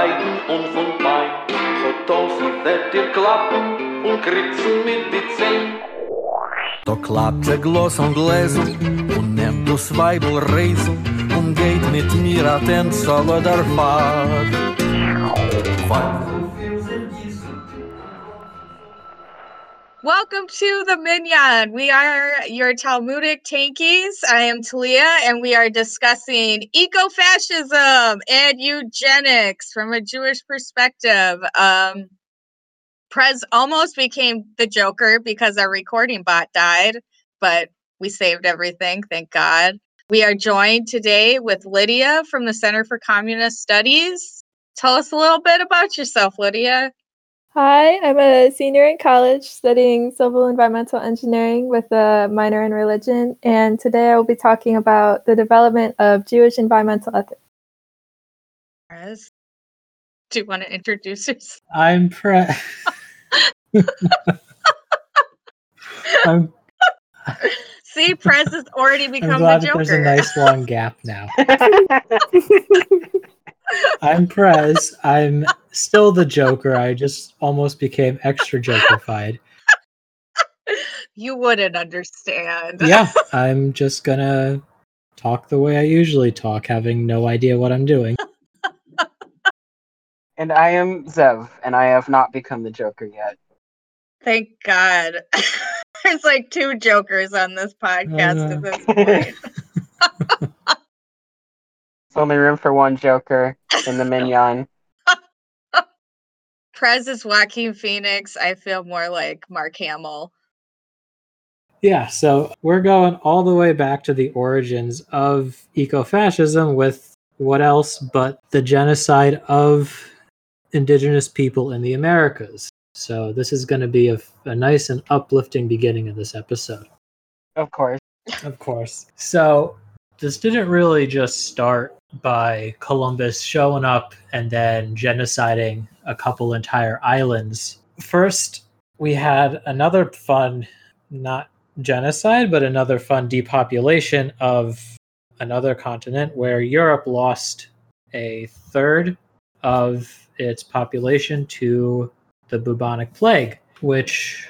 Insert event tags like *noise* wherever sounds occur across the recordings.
Und von Pein. Kotosi wird dir klappen und kritzen mit die Zehn. Da klappt der Gloss und Gläsel und nimmt das Weibel und geht mit mir an den Zoller der Fahrt. Welcome to the Minyan. We are your Talmudic tankies. I am Talia, and we are discussing eco-fascism and eugenics from a Jewish perspective. Um, Prez almost became the Joker because our recording bot died, but we saved everything, thank God. We are joined today with Lydia from the Center for Communist Studies. Tell us a little bit about yourself, Lydia. Hi, I'm a senior in college studying civil environmental engineering with a minor in religion, and today I will be talking about the development of Jewish environmental ethics. Prez, do you want to introduce yourself? I'm pre. *laughs* I'm, See, Prez has already I'm become glad the that there's a nice long gap now. *laughs* I'm Prez. I'm still the Joker. I just almost became extra Jokerfied. *laughs* you wouldn't understand. Yeah, I'm just gonna talk the way I usually talk, having no idea what I'm doing. *laughs* And I am Zev, and I have not become the Joker yet. Thank God. *laughs* There's like two Jokers on this podcast at this uh. point. There's only room for one Joker in the Minyan. Prez is Joaquin Phoenix. I feel more like Mark Hamill. Yeah, so we're going all the way back to the origins of ecofascism with what else but the genocide of indigenous people in the Americas. So this is going to be a, a nice and uplifting beginning of this episode. Of course. Of course. So this didn't really just start by Columbus showing up and then genociding a couple entire islands. First, we had another fun, not genocide, but another fun depopulation of another continent where Europe lost a third of its population to the bubonic plague, which,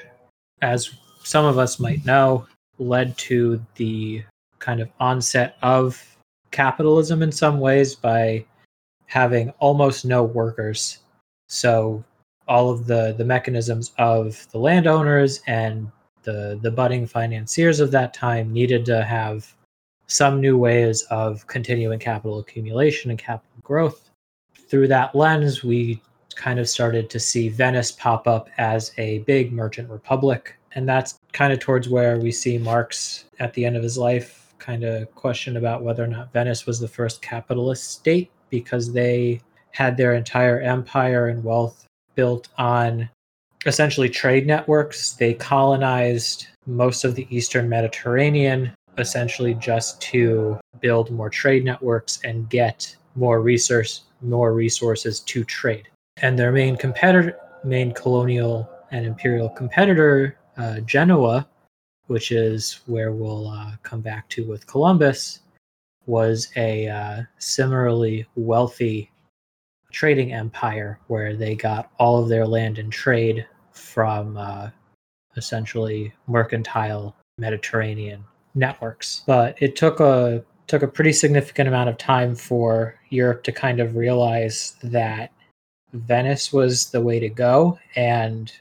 as some of us might know, led to the kind of onset of capitalism in some ways by having almost no workers. So all of the the mechanisms of the landowners and the the budding financiers of that time needed to have some new ways of continuing capital accumulation and capital growth. Through that lens, we kind of started to see Venice pop up as a big merchant republic. And that's kind of towards where we see Marx at the end of his life kind of question about whether or not Venice was the first capitalist state because they had their entire empire and wealth built on essentially trade networks. They colonized most of the eastern Mediterranean essentially just to build more trade networks and get more resource more resources to trade. And their main competitor main colonial and imperial competitor uh, Genoa, which is where we'll uh, come back to with Columbus, was a uh, similarly wealthy trading empire where they got all of their land and trade from uh, essentially mercantile Mediterranean networks. But it took a took a pretty significant amount of time for Europe to kind of realize that Venice was the way to go and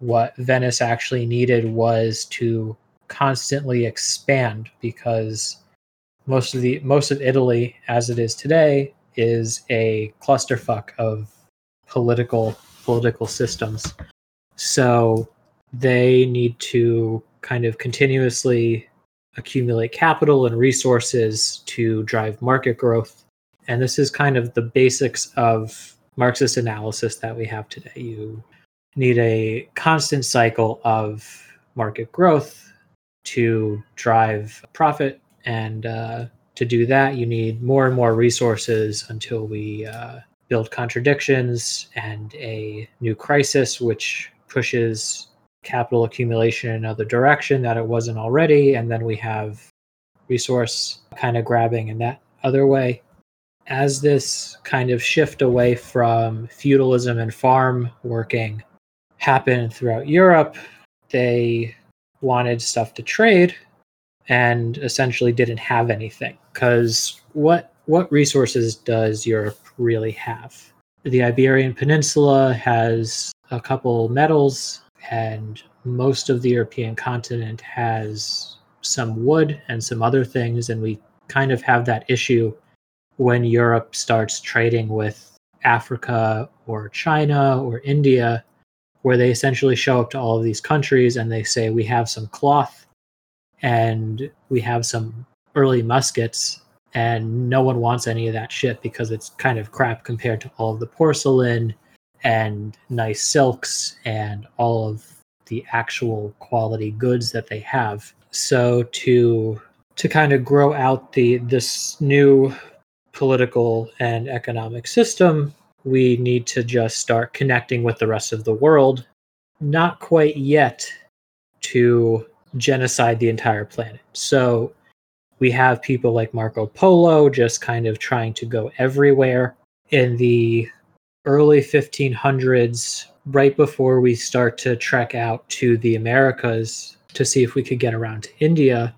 what Venice actually needed was to constantly expand because most of the most of Italy as it is today is a clusterfuck of political political systems. So they need to kind of continuously accumulate capital and resources to drive market growth. And this is kind of the basics of Marxist analysis that we have today. You need a constant cycle of market growth to drive profit. And uh, to do that, you need more and more resources until we uh, build contradictions and a new crisis, which pushes capital accumulation in another direction that it wasn't already. And then we have resource kind of grabbing in that other way. as this kind of shift away from feudalism and farm working happened throughout Europe, they wanted stuff to trade and essentially didn't have anything because what what resources does Europe really have? The Iberian Peninsula has a couple metals and most of the European continent has some wood and some other things and we kind of have that issue when Europe starts trading with Africa or China or India where they essentially show up to all of these countries and they say we have some cloth and we have some early muskets and no one wants any of that shit because it's kind of crap compared to all of the porcelain and nice silks and all of the actual quality goods that they have. So to to kind of grow out the this new political and economic system we need to just start connecting with the rest of the world. Not quite yet to genocide the entire planet. So we have people like Marco Polo just kind of trying to go everywhere. In the early 1500s, right before we start to trek out to the Americas to see if we could get around to India,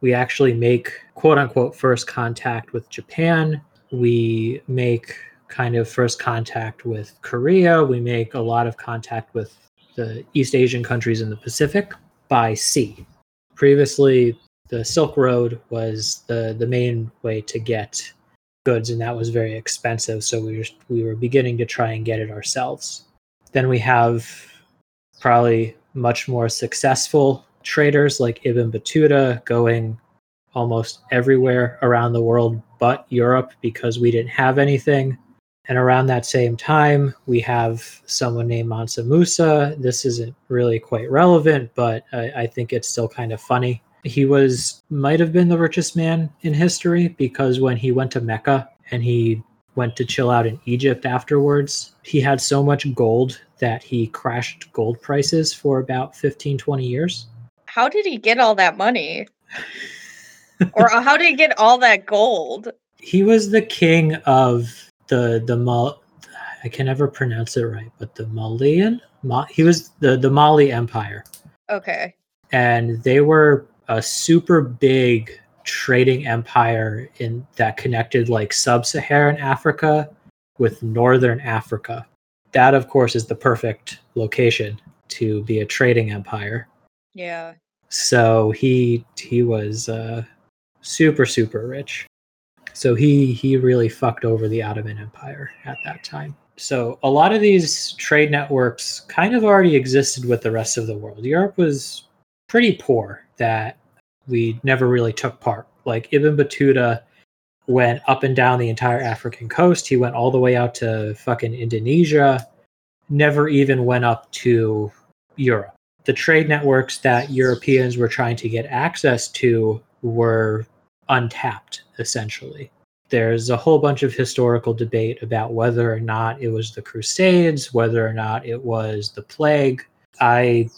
we actually make quote unquote first contact with Japan. We make kind of first contact with Korea. We make a lot of contact with the East Asian countries in the Pacific by sea. Previously, the Silk Road was the, the main way to get goods, and that was very expensive. So we were, we were beginning to try and get it ourselves. Then we have probably much more successful traders like Ibn Battuta going almost everywhere around the world but Europe because we didn't have anything. And around that same time, we have someone named Mansa Musa. This isn't really quite relevant, but I, I, think it's still kind of funny. He was might have been the richest man in history because when he went to Mecca and he went to chill out in Egypt afterwards, he had so much gold that he crashed gold prices for about 15, 20 years. How did he get all that money? or how did he get all that gold? *laughs* He was the king of the the Mal I can never pronounce it right, but the Malian Ma, he was the the Mali Empire. Okay. And they were a super big trading empire in that connected like sub-Saharan Africa with northern Africa. That of course is the perfect location to be a trading empire. Yeah. So he he was uh super super rich. So he he really fucked over the Ottoman Empire at that time. So a lot of these trade networks kind of already existed with the rest of the world. Europe was pretty poor that we never really took part. Like Ibn Battuta went up and down the entire African coast. He went all the way out to fucking Indonesia, never even went up to Europe. The trade networks that Europeans were trying to get access to were untapped, essentially. There's a whole bunch of historical debate about whether or not it was the Crusades, whether or not it was the plague. I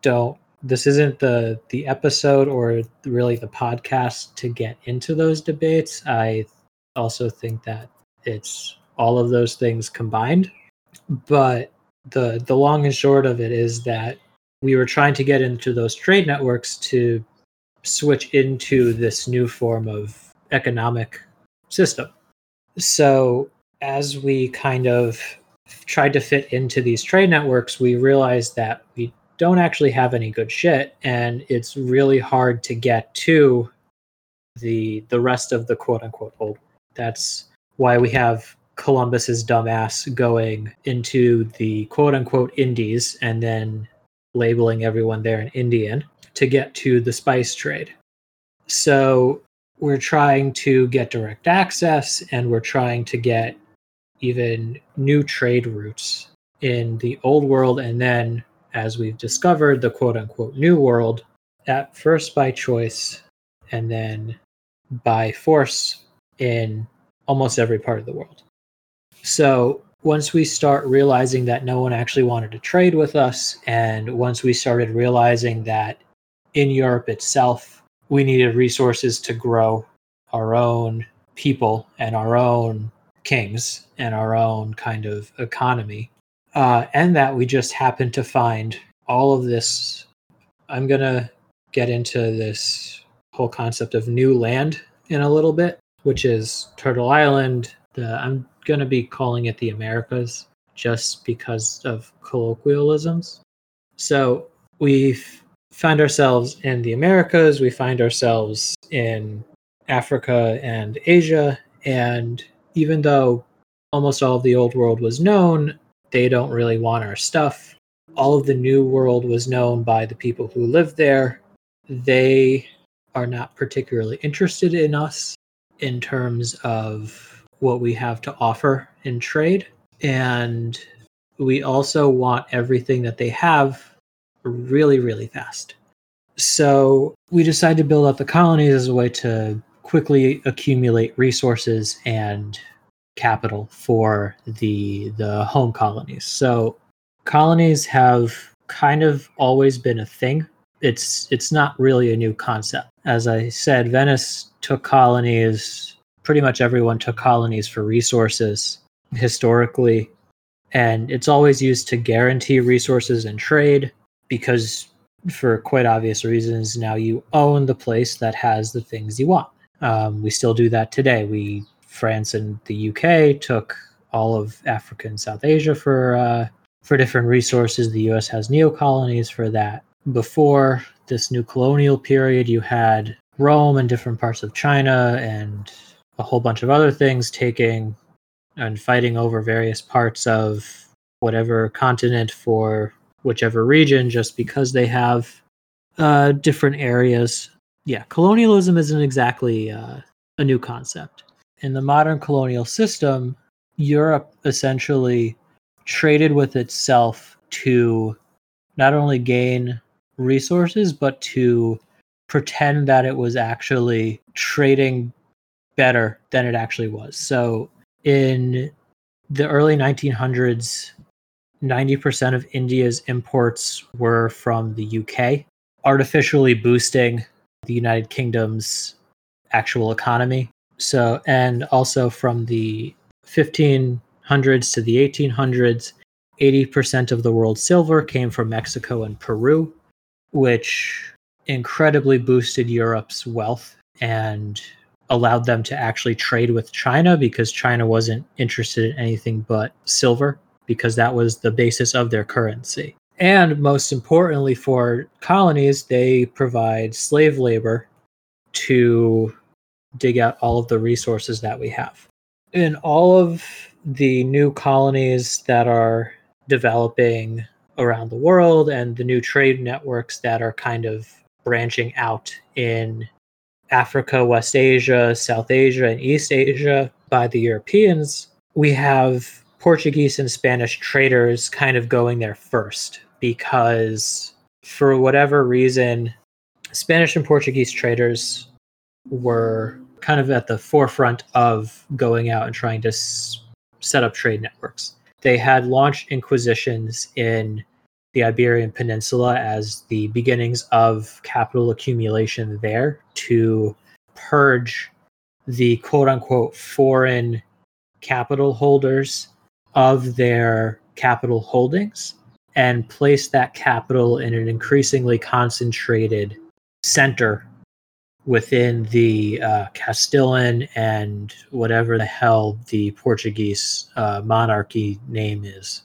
don't this isn't the the episode or really the podcast to get into those debates. I also think that it's all of those things combined. But the the long and short of it is that we were trying to get into those trade networks to switch into this new form of economic system. So, as we kind of tried to fit into these trade networks, we realized that we don't actually have any good shit, and it's really hard to get to the the rest of the quote unquote old. That's why we have Columbus's dumbass going into the quote unquote Indies and then labeling everyone there an Indian to get to the spice trade. So we're trying to get direct access and we're trying to get even new trade routes in the old world. And then as we've discovered the quote unquote new world at first by choice and then by force in almost every part of the world. So once we start realizing that no one actually wanted to trade with us and once we started realizing that in Europe itself, we needed resources to grow our own people and our own kings and our own kind of economy. Uh, and that we just happened to find all of this. I'm going to get into this whole concept of new land in a little bit, which is Turtle Island. The, I'm going to be calling it the Americas just because of colloquialisms. So we've find ourselves in the Americas, we find ourselves in Africa and Asia, and even though almost all of the old world was known, they don't really want our stuff. All of the new world was known by the people who lived there. They are not particularly interested in us in terms of what we have to offer in trade. And we also want everything that they have really, really fast. So we decided to build up the colonies as a way to quickly accumulate resources and capital for the the home colonies. So colonies have kind of always been a thing. It's it's not really a new concept. As I said, Venice took colonies, pretty much everyone took colonies for resources historically, and it's always used to guarantee resources and trade because for quite obvious reasons now you own the place that has the things you want. Um, we still do that today. We france and the uk took all of africa and south asia for uh, for different resources. The us has neo colonies for that. Before this new colonial period you had rome and different parts of china and a whole bunch of other things taking and fighting over various parts of whatever continent for whichever region just because they have uh, different areas. Yeah, colonialism isn't exactly uh, a new concept. In the modern colonial system, Europe essentially traded with itself to not only gain resources, but to pretend that it was actually trading better than it actually was. So in the early 1900s, 90% of India's imports were from the UK, artificially boosting the United Kingdom's actual economy. So, and also from the 1500s to the 1800s, 80% of the world's silver came from Mexico and Peru, which incredibly boosted Europe's wealth and allowed them to actually trade with China because China wasn't interested in anything but silver because that was the basis of their currency. And most importantly, for colonies, they provide slave labor to dig out all of the resources that we have. In all of the new colonies that are developing around the world and the new trade networks that are kind of branching out in Africa, West Asia, South Asia, and East Asia by the Europeans, we have Portuguese and Spanish traders kind of going there first because for whatever reason, Spanish and Portuguese traders were kind of at the forefront of going out and trying to s- set up trade networks. They had launched inquisitions in the Iberian Peninsula as the beginnings of capital accumulation there to purge the quote unquote foreign capital holders of their capital holdings and place that capital in an increasingly concentrated center within the uh, Castilian and whatever the hell the Portuguese uh, monarchy name is,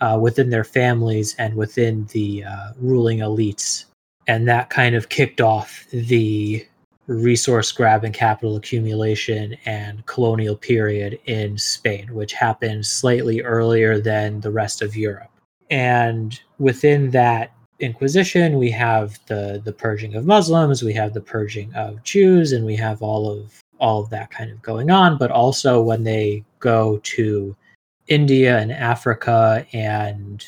uh, within their families and within the uh, ruling elites. And that kind of kicked off the resource grab and capital accumulation and colonial period in Spain, which happened slightly earlier than the rest of Europe. And within that Inquisition, we have the the purging of Muslims, we have the purging of Jews, and we have all of all of that kind of going on. But also when they go to India and Africa and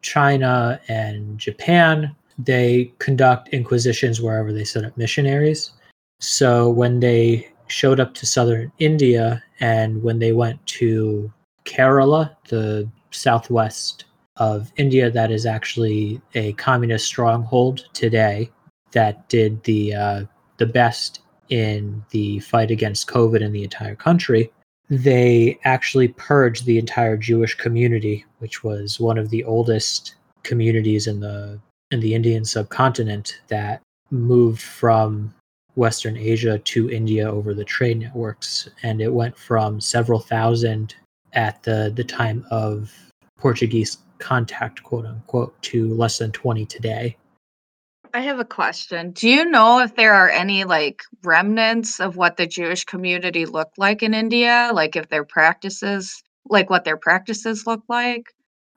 China and Japan, they conduct inquisitions wherever they set up missionaries. So when they showed up to southern India and when they went to Kerala, the southwest of India, that is actually a communist stronghold today that did the uh, the best in the fight against COVID in the entire country, they actually purged the entire Jewish community, which was one of the oldest communities in the in the Indian subcontinent that moved from Western Asia to India over the trade networks, and it went from several thousand at the the time of Portuguese contact, quote unquote, to less than twenty today. I have a question. Do you know if there are any like remnants of what the Jewish community looked like in India? Like if their practices, like what their practices look like?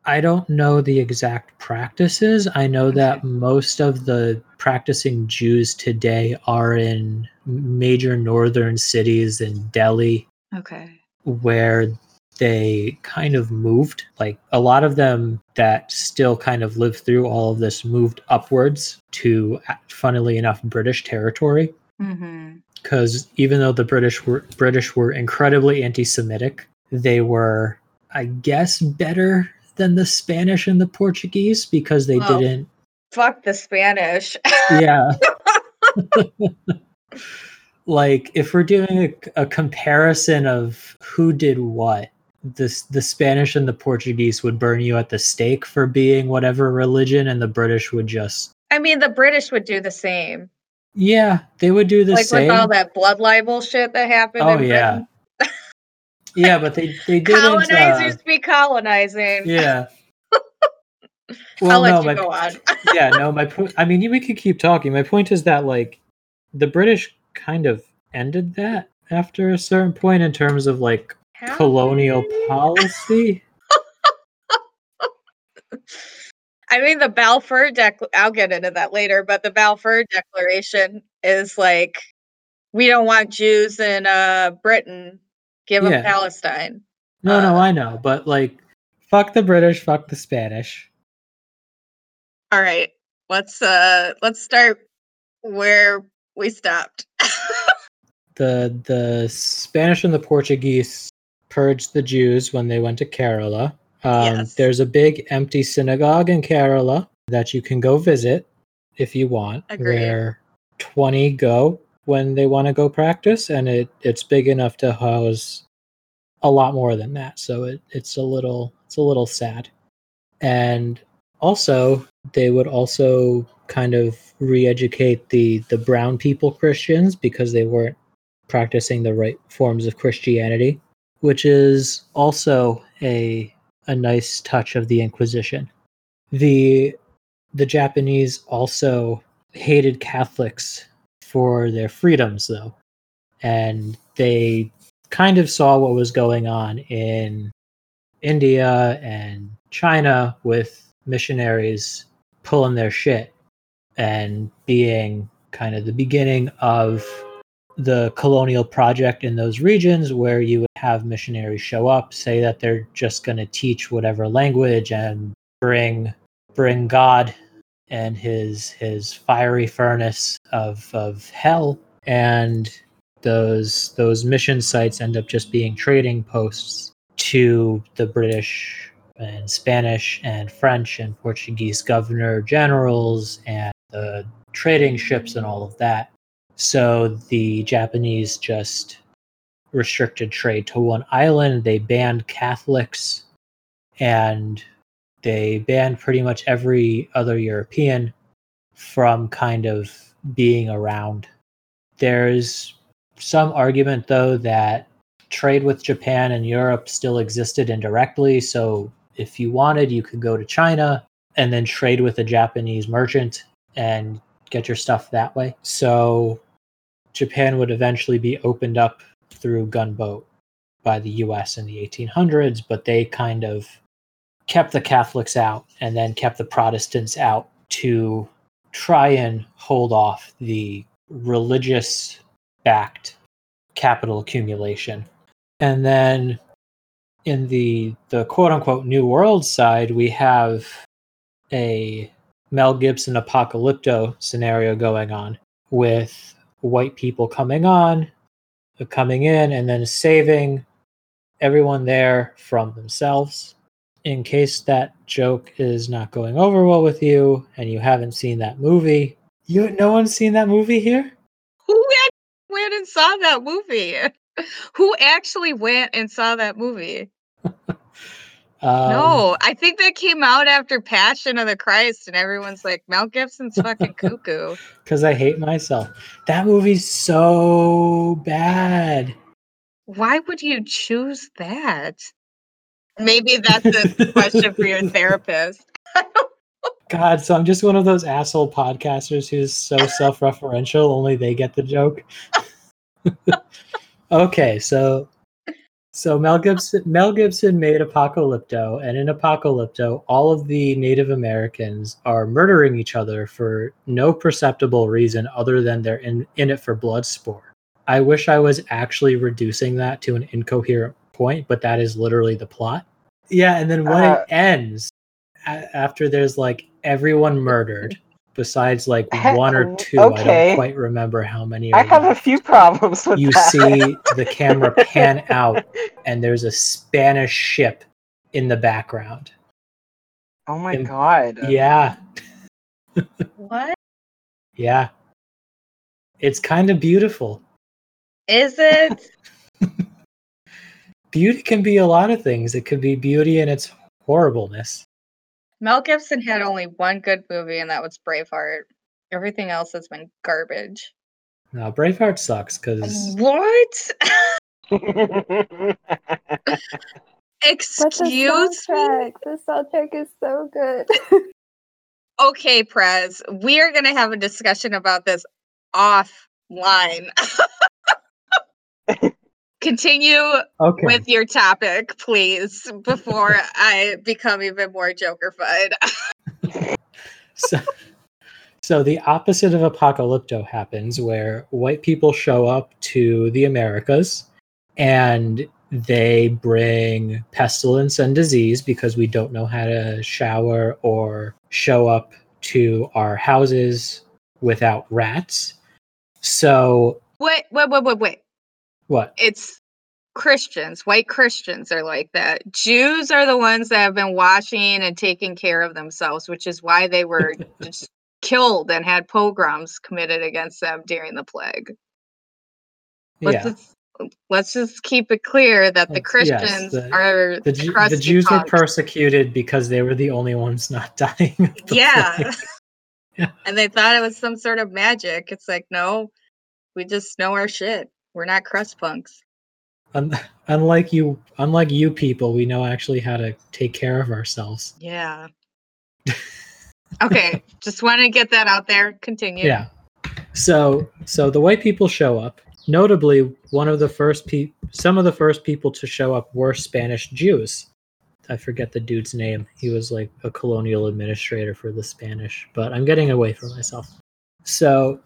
I don't know the exact practices. I know Okay. that most of the practicing Jews today are in major northern cities in Delhi, Okay. where they kind of moved. Like a lot of them that still kind of lived through all of this moved upwards to, funnily enough, British territory. Mm-hmm. Because even though the British were British were incredibly anti-Semitic, they were, I guess, better than the Spanish and the Portuguese because they Well. didn't. Fuck the Spanish. *laughs* Yeah. like if we're doing a, a comparison of who did what, this the Spanish and the Portuguese would burn you at the stake for being whatever religion, and the British would just I mean, the British would do the same. yeah, they would do the like same. Like with all that blood libel shit that happened. oh in yeah, Britain. Yeah, but they they didn't. colonizers uh, be colonizing. yeah. *laughs* Let no, you my, go on. *laughs* yeah, no, my point. I mean, we could keep talking. My point is that like the British kind of ended that after a certain point in terms of like How? colonial policy. *laughs* I mean, the Balfour Dec- I'll get into that later, but the Balfour Declaration is like, we don't want Jews in uh, Britain. Give them Palestine. No, no, Uh, I know, but like, fuck the British, fuck the Spanish. All right, let's uh let's start where we stopped. *laughs* The the Spanish and the Portuguese purged the Jews when they went to Kerala. Um, Yes. There's a big empty synagogue in Kerala that you can go visit if you want, Agreed. where 20 go when they want to go practice, and it it's big enough to house a lot more than that. So it, it's a little it's a little sad. And also, they would also kind of re-educate the the brown people Christians because they weren't practicing the right forms of Christianity, which is also a a nice touch of the Inquisition. The the Japanese also hated Catholics for their freedoms though. And they kind of saw what was going on in India and China with missionaries pulling their shit and being kind of the beginning of the colonial project in those regions where you would have missionaries show up say that they're just going to teach whatever language and bring bring god and his his fiery furnace of of hell and those those mission sites end up just being trading posts to the british and spanish and french and portuguese governor generals and the trading ships and all of that so the Japanese just restricted trade to one island. They banned Catholics and they banned pretty much every other European from kind of being around. There's some argument, though, that trade with Japan and Europe still existed indirectly. So if you wanted, you could go to China and then trade with a Japanese merchant and get your stuff that way. So Japan would eventually be opened up through gunboat by the US in the 1800s, but they kind of kept the Catholics out and then kept the Protestants out to try and hold off the religious backed capital accumulation. And then in the the quote unquote new world side, we have a Mel Gibson apocalypto scenario going on with white people coming on, coming in, and then saving everyone there from themselves. In case that joke is not going over well with you and you haven't seen that movie, you no one's seen that movie here? Who went and saw that movie? *laughs* Who actually went and saw that movie? *laughs* Um, no, I think that came out after Passion of the Christ, and everyone's like, Mel Gibson's fucking *laughs* cuckoo. because I hate myself. That movie's so bad. Why would you choose that? Maybe that's a question for your therapist. *laughs* God, so I'm just one of those asshole podcasters who's so self-referential. Only they get the joke. *laughs* okay, so so Mel Gibson Mel Gibson made Apocalypto, and in Apocalypto, all of the Native Americans are murdering each other for no perceptible reason other than they're in, in it for blood sport. I wish I was actually reducing that to an incoherent point, but that is literally the plot. Yeah, and then when Uh, it ends, a- after there's like everyone murdered, besides like *laughs* Heck, one or two, okay. I don't quite remember how many. I have a few problems with You that. see the camera pan *laughs* out, and there's a Spanish ship in the background. Oh my and- god. Yeah, What yeah. It's kind of beautiful. is it? *laughs* Beauty can be a lot of things. It could be beauty in its horribleness. Mel Gibson had only one good movie, and that was Braveheart. Everything else has been garbage. Now, Braveheart sucks because What? *laughs* Excuse me? soundtrack, the soundtrack is so good. Okay, Prez, we are going to have a discussion about this offline. *laughs* Continue okay. with your topic, please, before *laughs* I become even more jokerfied. *laughs* so, so the opposite of apocalypto happens where white people show up to the americas and they bring pestilence and disease because we don't know how to shower or show up to our houses without rats so wait, wait, wait, wait, wait. What It's Christians, white Christians are like that. Jews are the ones that have been washing and taking care of themselves, which is why they were *laughs* just killed and had pogroms committed against them during the plague. Let's yeah just let's just keep it clear that the Let's- yes, Christians the- are the, Ju- the jews were persecuted because they were the only ones not *laughs* dying Yeah. *laughs* Yeah. and they thought it was some sort of magic. It's like, no, we just know our shit. We're not crust punks. Un- *laughs* unlike you unlike you people we know actually how to take care of ourselves Yeah. okay, *laughs* just want to get that out there. Continue. yeah so so the white people show up notably one of the first pe- some of the first people to show up were spanish jews i forget the dude's name he was like a colonial administrator for the spanish but i'm getting away from myself so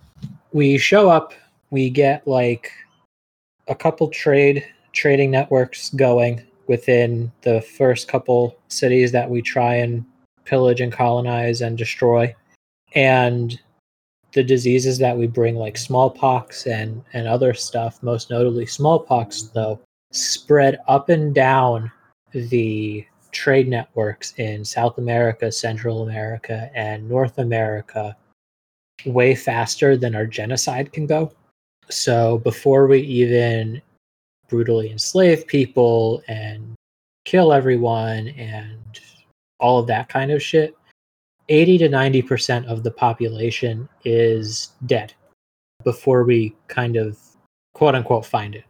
we show up we get like a couple trade trading networks going within the first couple cities that we try and pillage and colonize and destroy. And the diseases that we bring like smallpox and and other stuff most notably smallpox though spread up and down the trade networks in south america central america and north america way faster than our genocide can go so before we even brutally enslave people and kill everyone and all of that kind of shit 80 to 90% of the population is dead before we kind of quote unquote find it.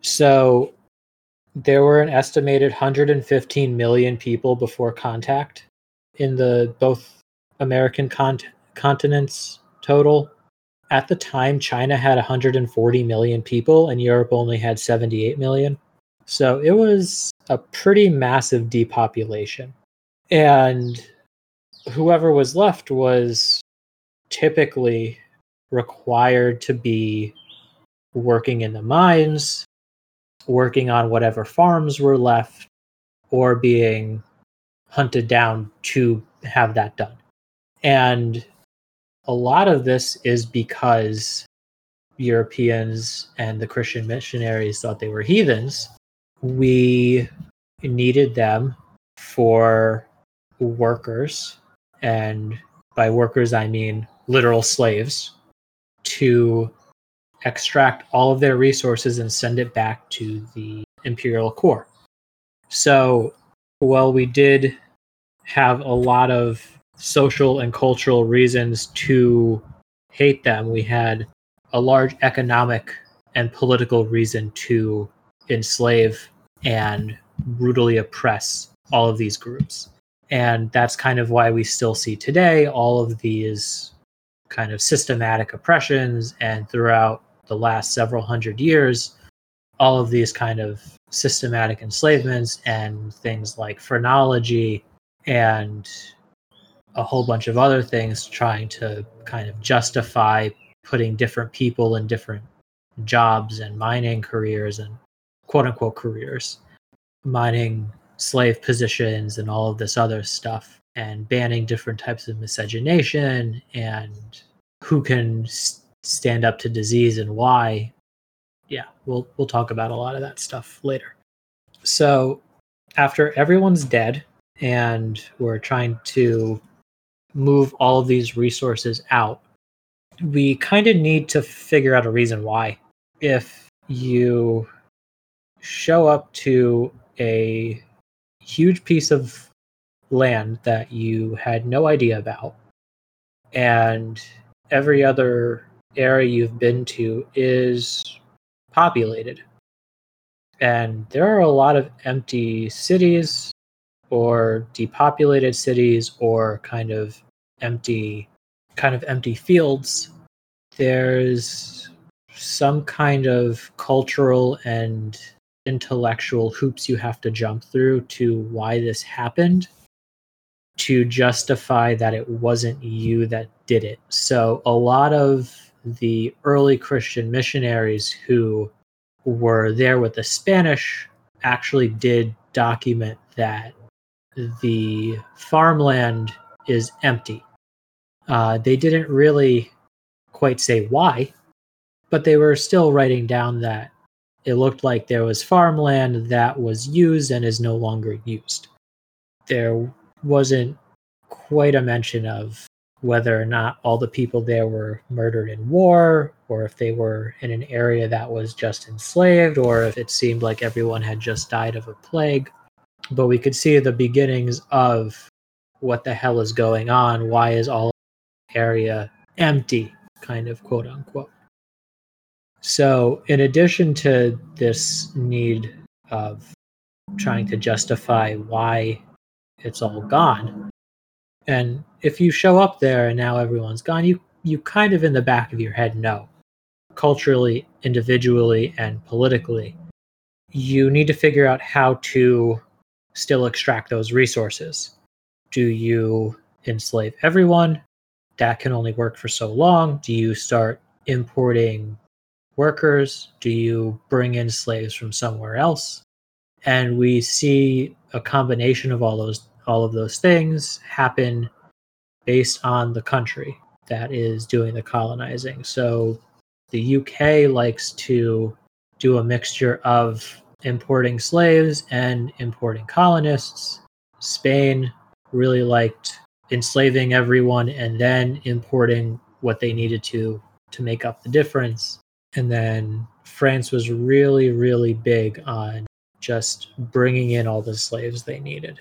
So there were an estimated 115 million people before contact in the both American cont- continents total. At the time, China had 140 million people and Europe only had 78 million. So it was a pretty massive depopulation. And whoever was left was typically required to be working in the mines, working on whatever farms were left, or being hunted down to have that done. And a lot of this is because Europeans and the Christian missionaries thought they were heathens. We needed them for workers, and by workers I mean literal slaves, to extract all of their resources and send it back to the imperial core. So, while we did have a lot of social and cultural reasons to hate them, we had a large economic and political reason to enslave and brutally oppress all of these groups. And that's kind of why we still see today all of these kind of systematic oppressions and throughout the last several hundred years, all of these kind of systematic enslavements and things like phrenology and a whole bunch of other things trying to kind of justify putting different people in different jobs and mining careers and quote unquote careers, mining slave positions and all of this other stuff, and banning different types of miscegenation and who can s- stand up to disease and why. Yeah, we'll we'll talk about a lot of that stuff later. So, after everyone's dead and we're trying to move all of these resources out, we kind of need to figure out a reason why. If you show up to a huge piece of land that you had no idea about, and every other area you've been to is populated. And there are a lot of empty cities or depopulated cities or kind of empty kind of empty fields there's some kind of cultural and intellectual hoops you have to jump through to why this happened to justify that it wasn't you that did it. So a lot of the early Christian missionaries who were there with the Spanish actually did document that the farmland is empty. Uh, they didn't really quite say why, but they were still writing down that it looked like there was farmland that was used and is no longer used. There wasn't quite a mention of whether or not all the people there were murdered in war, or if they were in an area that was just enslaved, or if it seemed like everyone had just died of a plague. But we could see the beginnings of what the hell is going on? Why is all area empty? Kind of quote unquote. So, in addition to this need of trying to justify why it's all gone, and if you show up there and now everyone's gone, you you kind of in the back of your head know, culturally, individually, and politically, you need to figure out how to still extract those resources. Do you enslave everyone? That can only work for so long. Do you start importing workers? Do you bring in slaves from somewhere else? And we see a combination of all those all of those things happen based on the country that is doing the colonizing. So the UK likes to do a mixture of importing slaves and importing colonists. Spain really liked enslaving everyone and then importing what they needed to to make up the difference. And then France was really, really big on just bringing in all the slaves they needed.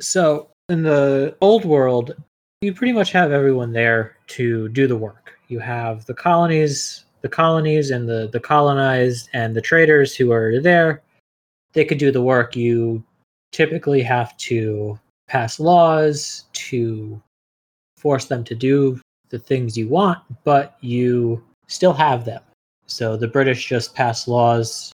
So in the old world, you pretty much have everyone there to do the work. You have the colonies, the colonies and the, the colonized and the traders who are there. They could do the work. You typically have to pass laws to force them to do the things you want, but you still have them. So the British just passed laws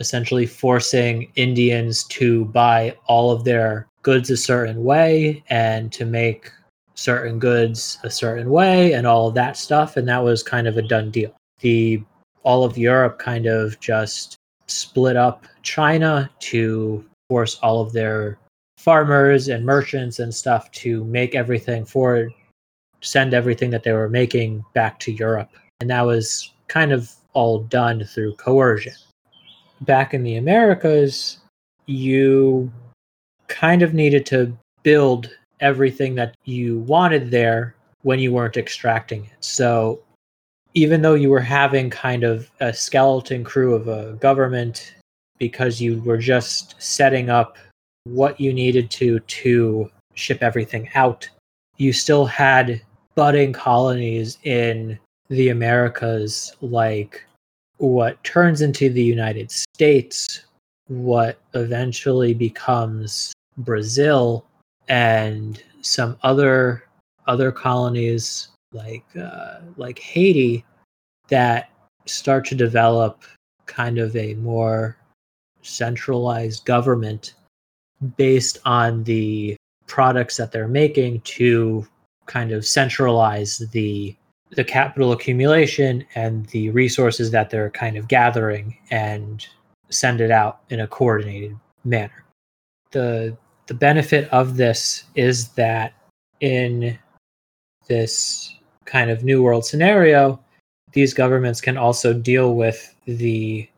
essentially forcing Indians to buy all of their goods a certain way and to make certain goods a certain way and all of that stuff and that was kind of a done deal. The all of Europe kind of just split up China to force all of their farmers and merchants and stuff to make everything for send everything that they were making back to Europe. And that was kind of all done through coercion. Back in the Americas, you kind of needed to build everything that you wanted there when you weren't extracting it. So even though you were having kind of a skeleton crew of a government because you were just setting up what you needed to to ship everything out, you still had budding colonies in the Americas, like what turns into the United States, what eventually becomes Brazil, and some other other colonies like uh, like Haiti that start to develop kind of a more centralized government based on the products that they're making to kind of centralize the the capital accumulation and the resources that they're kind of gathering and send it out in a coordinated manner. The the benefit of this is that in this kind of new world scenario, these governments can also deal with the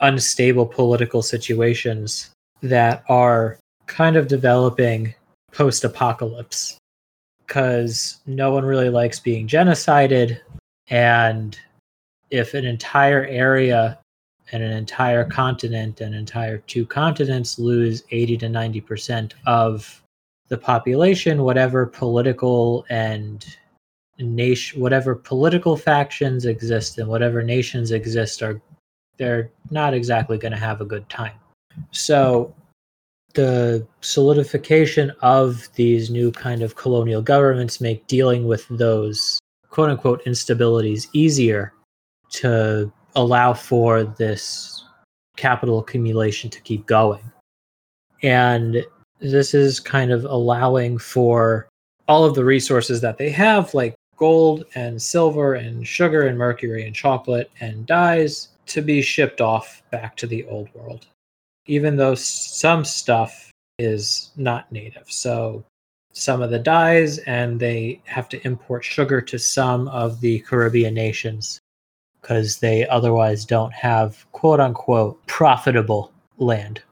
unstable political situations that are kind of developing post apocalypse because no one really likes being genocided. And if an entire area and an entire continent and entire two continents lose 80 to 90% of the population, whatever political and nation, whatever political factions exist and whatever nations exist, are they're not exactly going to have a good time. So the solidification of these new kind of colonial governments make dealing with those quote unquote instabilities easier to allow for this capital accumulation to keep going. And this is kind of allowing for all of the resources that they have, like gold and silver and sugar and mercury and chocolate and dyes, to be shipped off back to the old world even though some stuff is not native. So some of the dyes, and they have to import sugar to some of the Caribbean nations because they otherwise don't have quote unquote profitable land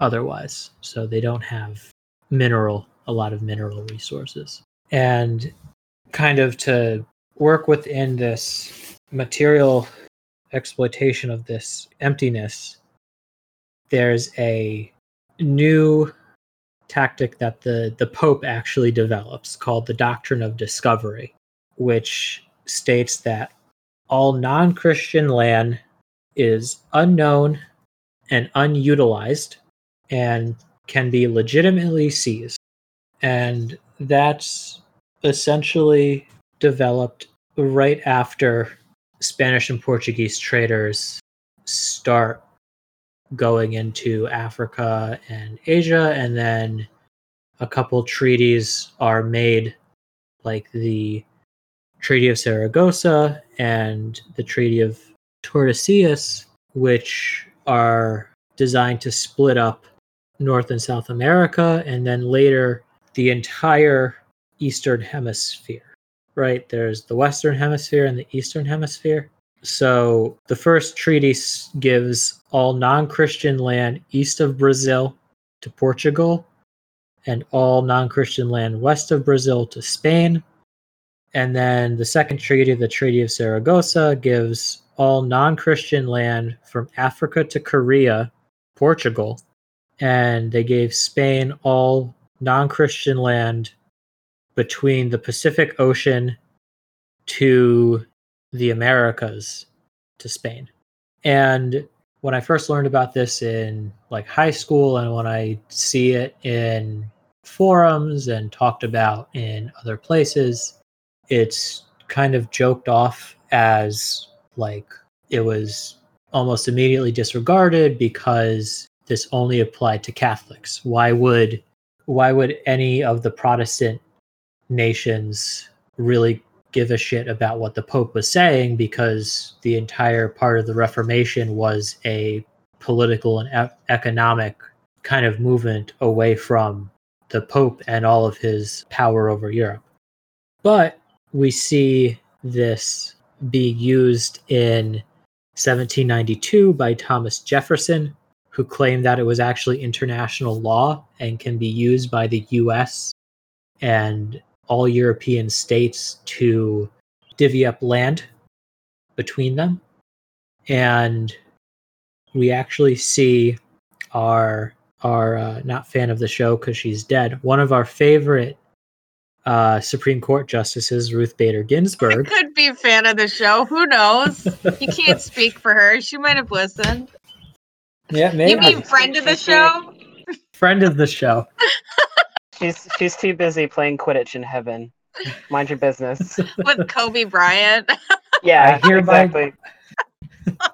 otherwise. So they don't have mineral, a lot of mineral resources. And kind of to work within this material exploitation of this emptiness, there's a new tactic that the the pope actually develops called the doctrine of discovery which states that all non-christian land is unknown and unutilized and can be legitimately seized. And that's essentially developed right after spanish and portuguese traders start going into Africa and Asia, and then a couple treaties are made, like the Treaty of Saragossa and the Treaty of Tordesillas, which are designed to split up North and South America, and then later the entire Eastern Hemisphere. Right? There's the Western Hemisphere and the Eastern Hemisphere. So the first treaty gives all non Christian land east of Brazil to Portugal and all non Christian land west of Brazil to Spain. And then the second treaty, the Treaty of Saragossa, gives all non Christian land from Africa to Korea, Portugal. And they gave Spain all non Christian land between the Pacific Ocean to the Americas to Spain. And when I first learned about this in like high school and when I see it in forums and talked about in other places, it's kind of joked off as like it was almost immediately disregarded because this only applied to Catholics. Why would why would any of the Protestant nations really give a shit about what the Pope was saying because the entire part of the Reformation was a political and e- economic kind of movement away from the Pope and all of his power over Europe. But we see this be used in 1792 by Thomas Jefferson, who claimed that it was actually international law and can be used by the US and all European states to divvy up land between them. And we actually see our our uh, not fan of the show because she's dead. One of our favorite uh, Supreme Court justices, Ruth Bader I Ginsburg. could be a fan of the show. Who knows? You can't *laughs* speak for her. She might have listened. yeah, You maybe mean friend of the show? friend of the show. *laughs* She's she's too busy playing Quidditch in heaven. Mind your business. *laughs* With Kobe Bryant. Yeah, I hereby- exactly. *laughs*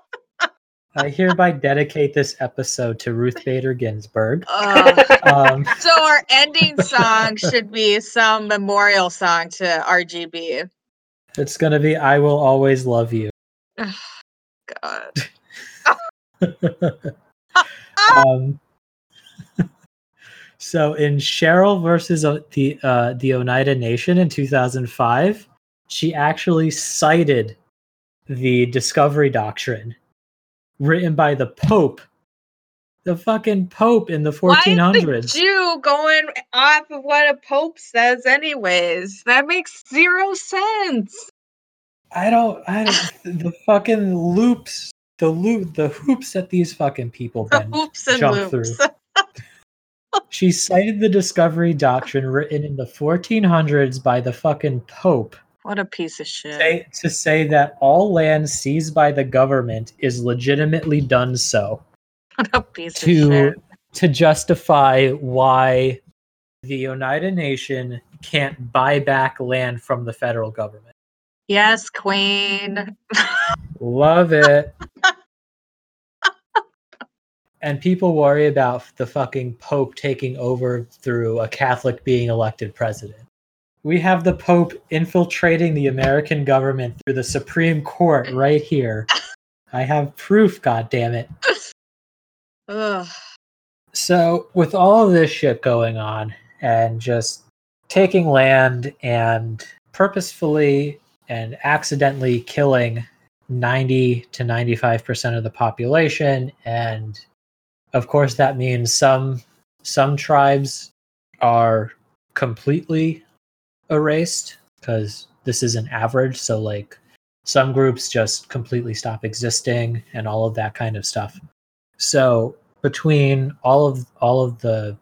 I hereby dedicate this episode to Ruth Bader Ginsburg. Ugh. Um, so our ending song should be some memorial song to RGB. it's gonna be "I Will Always Love You." *sighs* God. *laughs* um, so in Sherrill versus uh, the uh, the Oneida Nation in 2005, she actually cited the Discovery Doctrine, written by the Pope, the fucking Pope in the 1400s. Why is the 1400s. Jew going off of what a pope says, anyways? That makes zero sense. I don't. I don't. the fucking loops, the loop, the hoops that these fucking people *laughs* The hoops and jump loops. *laughs* She cited the Discovery Doctrine written in the 1400s by the fucking Pope What a piece of shit. say, to say that all land seized by the government is legitimately done so What a piece of to shit. to justify why the Oneida Nation can't buy back land from the federal government. Yes, Queen. *laughs* Love it. And people worry about the fucking Pope taking over through a Catholic being elected president. We have the Pope infiltrating the American government through the Supreme Court right here. I have proof, goddammit. Ugh. So, with all of this shit going on and just taking land and purposefully and accidentally killing 90 to 95% of the population and of course that means some some tribes are completely erased because this is an average. So like some groups just completely stop existing and all of that kind of stuff. So between all of all of the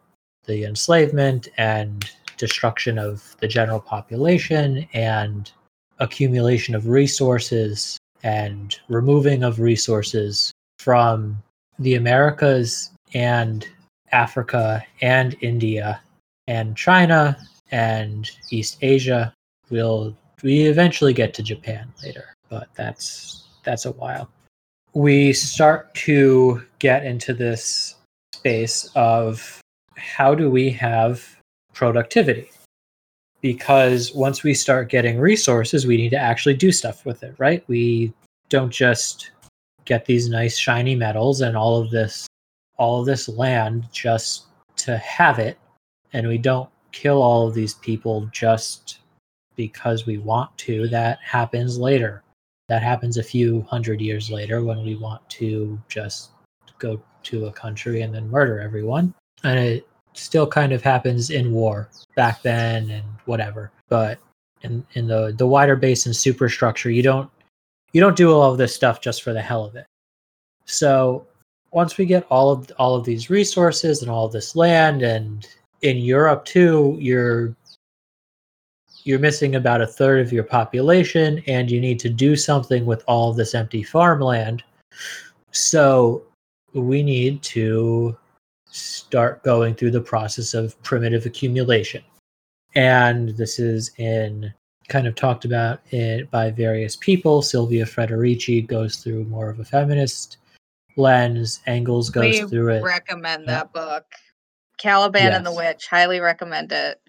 the enslavement and destruction of the general population and accumulation of resources and removing of resources from the Americas and Africa and India and China and East Asia. We'll we eventually get to Japan later, but that's that's a while. We start to get into this space of how do we have productivity? Because once we start getting resources, we need to actually do stuff with it, right? We don't just get these nice shiny metals and all of this all of this land just to have it. And we don't kill all of these people just because we want to. That happens later. That happens a few hundred years later when we want to just go to a country and then murder everyone. And it still kind of happens in war back then and whatever. But in in the the wider base and superstructure you don't you don't do all of this stuff just for the hell of it. So once we get all of all of these resources and all this land and in Europe too you're you're missing about a third of your population and you need to do something with all this empty farmland. So we need to start going through the process of primitive accumulation. And this is in kind of talked about it by various people Silvia Federici goes through more of a feminist lens engels goes We through it Recommend Yeah. that book. Caliban and the Witch. Highly recommend it.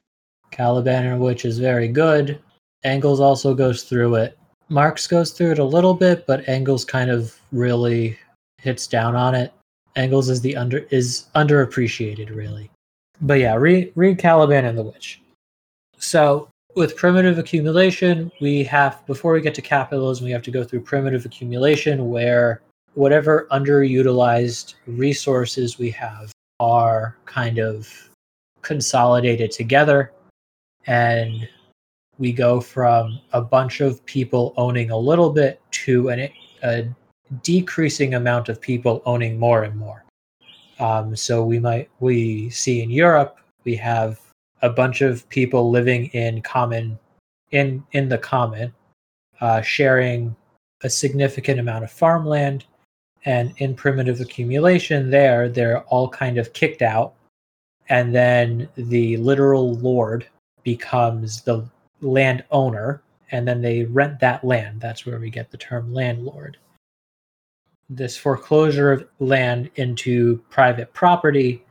Caliban, and the Witch is very good. Engels also goes through it. Marx goes through it a little bit, but Engels kind of really hits down on it. Engels is the under is underappreciated, really. But yeah, read read Caliban and the Witch. So with primitive accumulation, we have before we get to capitalism, we have to go through primitive accumulation, where whatever underutilized resources we have are kind of consolidated together and we go from a bunch of people owning a little bit to an, a decreasing amount of people owning more and more. Um, so we might we see in Europe we have a bunch of people living in common in in the common, uh, sharing a significant amount of farmland, and in primitive accumulation, there they're all kind of kicked out, and then the literal lord becomes the land owner, and then they rent that land. That's where we get the term landlord this foreclosure of land into private property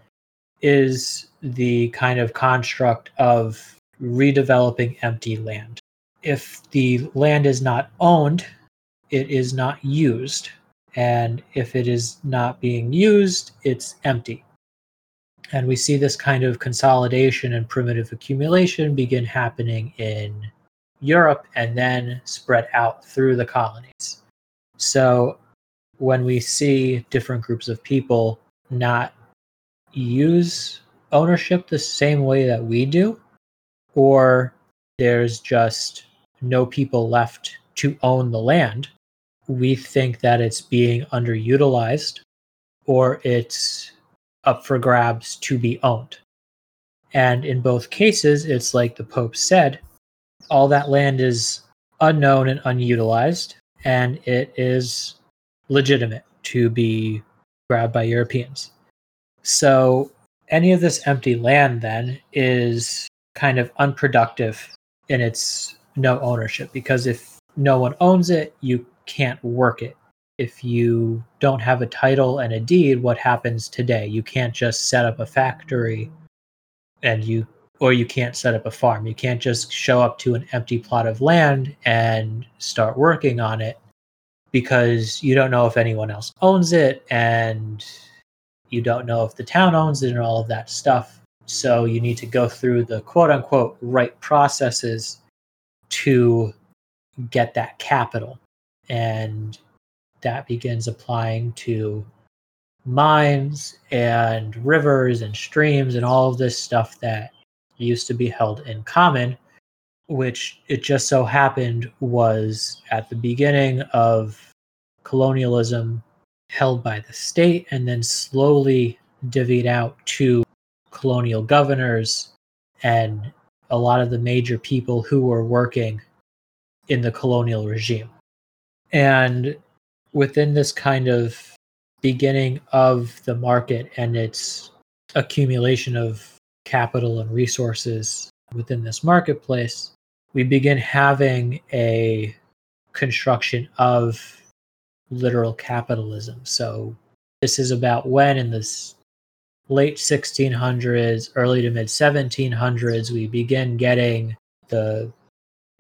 is the kind of construct of redeveloping empty land. If the land is not owned, it is not used. And if it is not being used, it's empty. And we see this kind of consolidation and primitive accumulation begin happening in Europe and then spread out through the colonies. So when we see different groups of people not use ownership the same way that we do, or there's just no people left to own the land, we think that it's being underutilized or it's up for grabs to be owned. And in both cases, it's like the Pope said all that land is unknown and unutilized, and it is legitimate to be grabbed by Europeans. So any of this empty land then is kind of unproductive in its no ownership because if no one owns it, you can't work it. If you don't have a title and a deed, what happens today? You can't just set up a factory and you or you can't set up a farm. You can't just show up to an empty plot of land and start working on it because you don't know if anyone else owns it and you don't know if the town owns it and all of that stuff. So you need to go through the quote unquote right processes to get that capital. And that begins applying to mines and rivers and streams and all of this stuff that used to be held in common which it just so happened was at the beginning of colonialism held by the state and then slowly divvied out to colonial governors and a lot of the major people who were working in the colonial regime. And within this kind of beginning of the market and its accumulation of capital and resources within this marketplace, we begin having a construction of literal capitalism. So this is about when in this late 1600s, early to mid 1700s, we begin getting the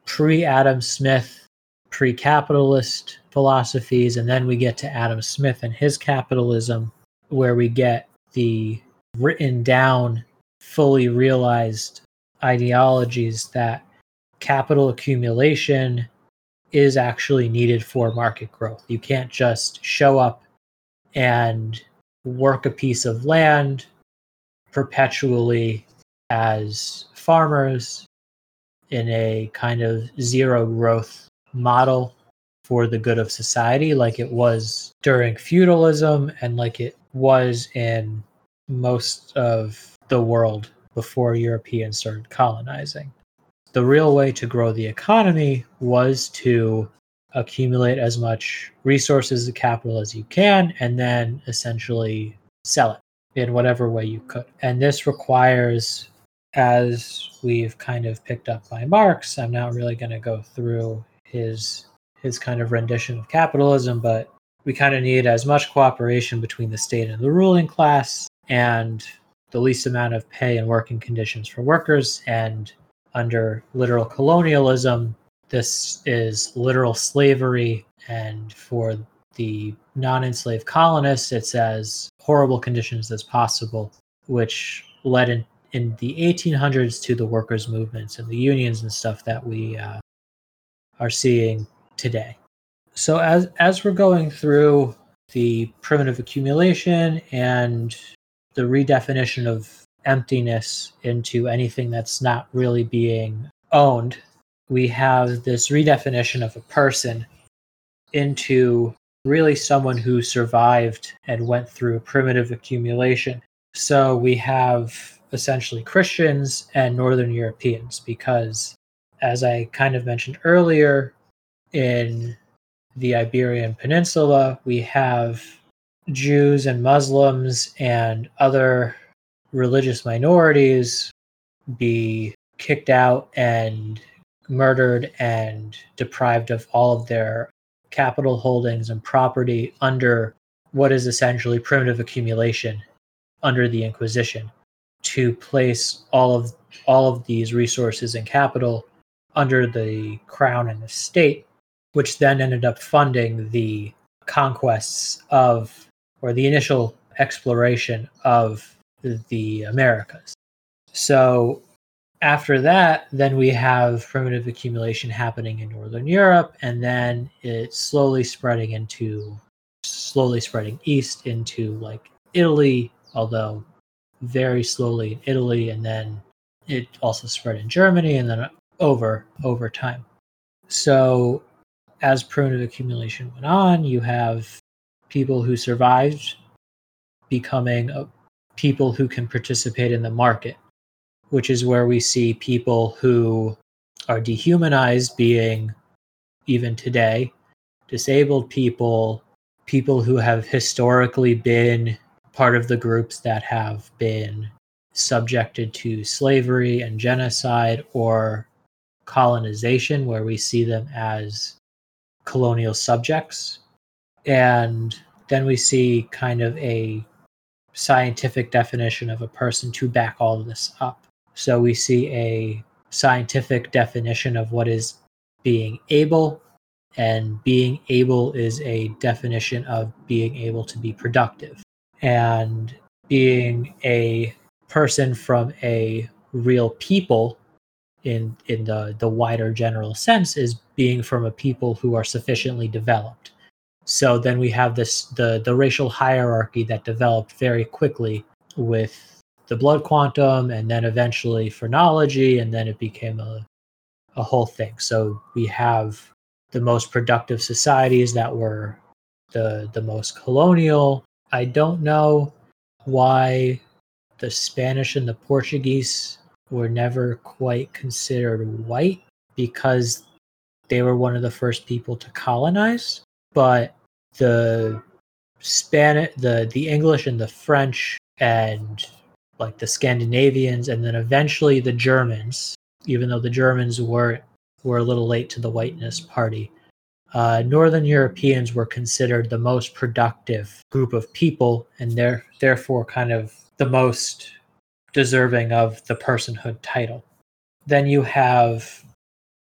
pre Adam Smith, pre capitalist philosophies. And then we get to Adam Smith and his capitalism, where we get the written down, fully realized ideologies that capital accumulation is actually needed for market growth. You can't just show up and work a piece of land perpetually as farmers in a kind of zero growth model for the good of society, like it was during feudalism and like it was in most of the world before Europeans started colonizing the real way to grow the economy was to accumulate as much resources and capital as you can and then essentially sell it in whatever way you could. And this requires, as we've kind of picked up by Marx, I'm not really going to go through his his kind of rendition of capitalism, but we kind of need as much cooperation between the state and the ruling class and the least amount of pay and working conditions for workers and under literal colonialism, this is literal slavery. And for the non enslaved colonists, it's as horrible conditions as possible, which led in, in the 1800s to the workers' movements and the unions and stuff that we uh, are seeing today. So, as, as we're going through the primitive accumulation and the redefinition of emptiness into anything that's not really being owned, we have this redefinition of a person into really someone who survived and went through primitive accumulation. So we have essentially Christians and Northern Europeans because, as I kind of mentioned earlier, in the Iberian Peninsula, we have Jews and Muslims and other religious minorities be kicked out and murdered and deprived of all of their capital holdings and property under what is essentially primitive accumulation under the Inquisition to place all of all of these resources and capital under the crown and the state, which then ended up funding the conquests of or the initial exploration of the Americas. So after that, then we have primitive accumulation happening in Northern Europe, and then it's slowly spreading into slowly spreading east into like Italy, although very slowly in Italy, and then it also spread in Germany, and then over over time. So as primitive accumulation went on, you have people who survived becoming a, people who can participate in the market which is where we see people who are dehumanized being even today disabled people people who have historically been part of the groups that have been subjected to slavery and genocide or colonization where we see them as colonial subjects. And then we see kind of a scientific definition of a person to back all this up so we see a scientific definition of what is being able, and being able is a definition of being able to be productive. And being a person from a real people in in the the wider general sense is being from a people who are sufficiently developed so then we have this the the racial hierarchy that developed very quickly with the blood quantum and then eventually phrenology and then it became a, a whole thing. So we have the most productive societies that were the the most colonial. I don't know why the spanish and the portuguese were never quite considered white because they were one of the first people to colonize but the spanish the the english and the french and like the Scandinavians and then eventually the Germans, even though the Germans were were a little late to the whiteness party. Uh, Northern Europeans were considered the most productive group of people and they're therefore kind of the most deserving of the personhood title. Then you have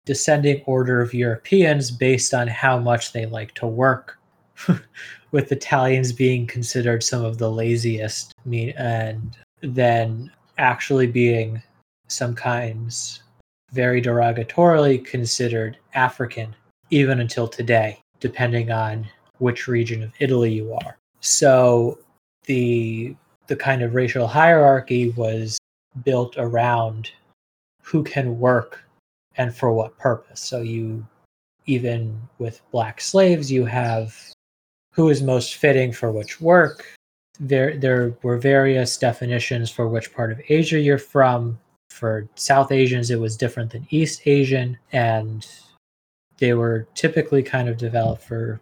descending order of Europeans based on how much they like to work, *laughs* with Italians being considered some of the laziest and then actually being sometimes very derogatorily considered African, even until today, depending on which region of Italy you are. So the the kind of racial hierarchy was built around who can work and for what purpose. So you even with black slaves you have who is most fitting for which work there there were various definitions for which part of Asia you're from. For South Asians, it was different than East Asian, and they were typically kind of developed for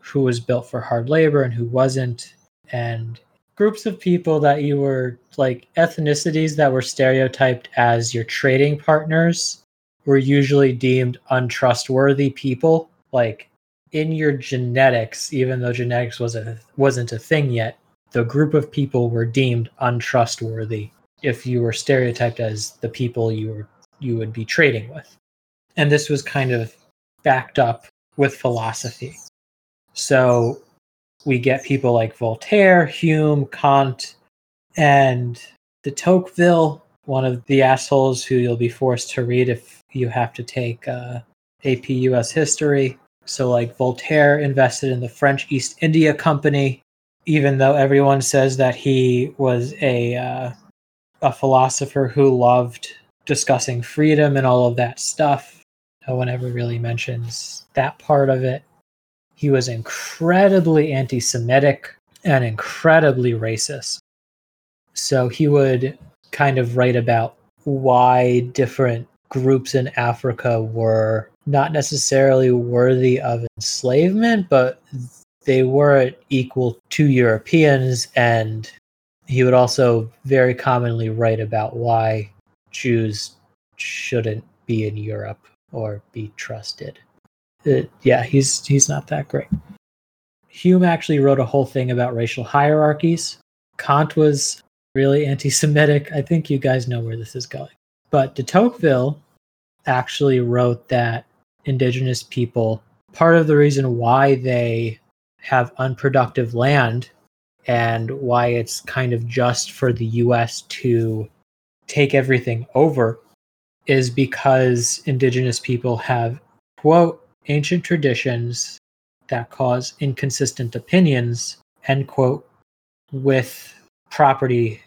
who was built for hard labor and who wasn't, and groups of people that you were like ethnicities that were stereotyped as your trading partners were usually deemed untrustworthy people. Like in your genetics, even though genetics was a, wasn't a thing yet, the group of people were deemed untrustworthy if you were stereotyped as the people you were you would be trading with. And this was kind of backed up with philosophy. So we get people like Voltaire, Hume, Kant, and de Tocqueville, one of the assholes who you'll be forced to read if you have to take uh, AP US history. So, like Voltaire invested in the French East India Company, even though everyone says that he was a uh, a philosopher who loved discussing freedom and all of that stuff, No one ever really mentions that part of it. He was incredibly anti Semitic and incredibly racist. So he would kind of write about why different groups in Africa were not necessarily worthy of enslavement, but they weren't equal to Europeans. And he would also very commonly write about why Jews shouldn't be in Europe or be trusted. It, yeah, he's he's not that great. Hume actually wrote a whole thing about racial hierarchies. Kant was really anti-Semitic. I think you guys know where this is going. But de Tocqueville actually wrote that indigenous people, part of the reason why they have unproductive land and why it's kind of just for the US to take everything over is because indigenous people have, quote, ancient traditions that cause inconsistent opinions, end quote, with property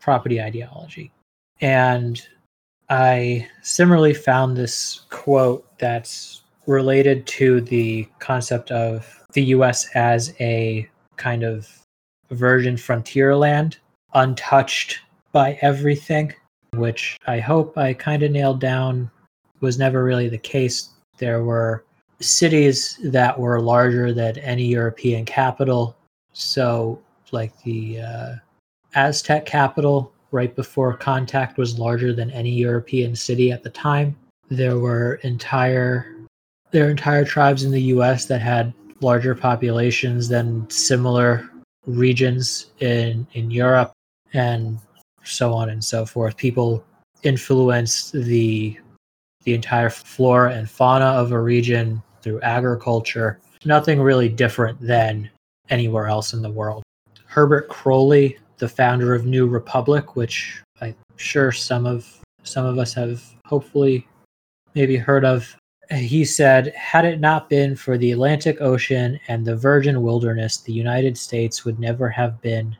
property ideology. And I similarly found this quote that's related to the concept of the US as a kind of virgin frontier land, untouched by everything, which I hope I kind of nailed down was never really the case. There were cities that were larger than any European capital. So, like the uh, Aztec capital right before contact was larger than any European city at the time. There were entire there are entire tribes in the US that had larger populations than similar regions in in Europe and so on and so forth. People influenced the the entire flora and fauna of a region through agriculture. Nothing really different than anywhere else in the world. Herbert Croly the founder of New Republic, which I'm sure some of some of us have hopefully maybe heard of. He said, had it not been for the Atlantic Ocean and the virgin wilderness, the United States would never have been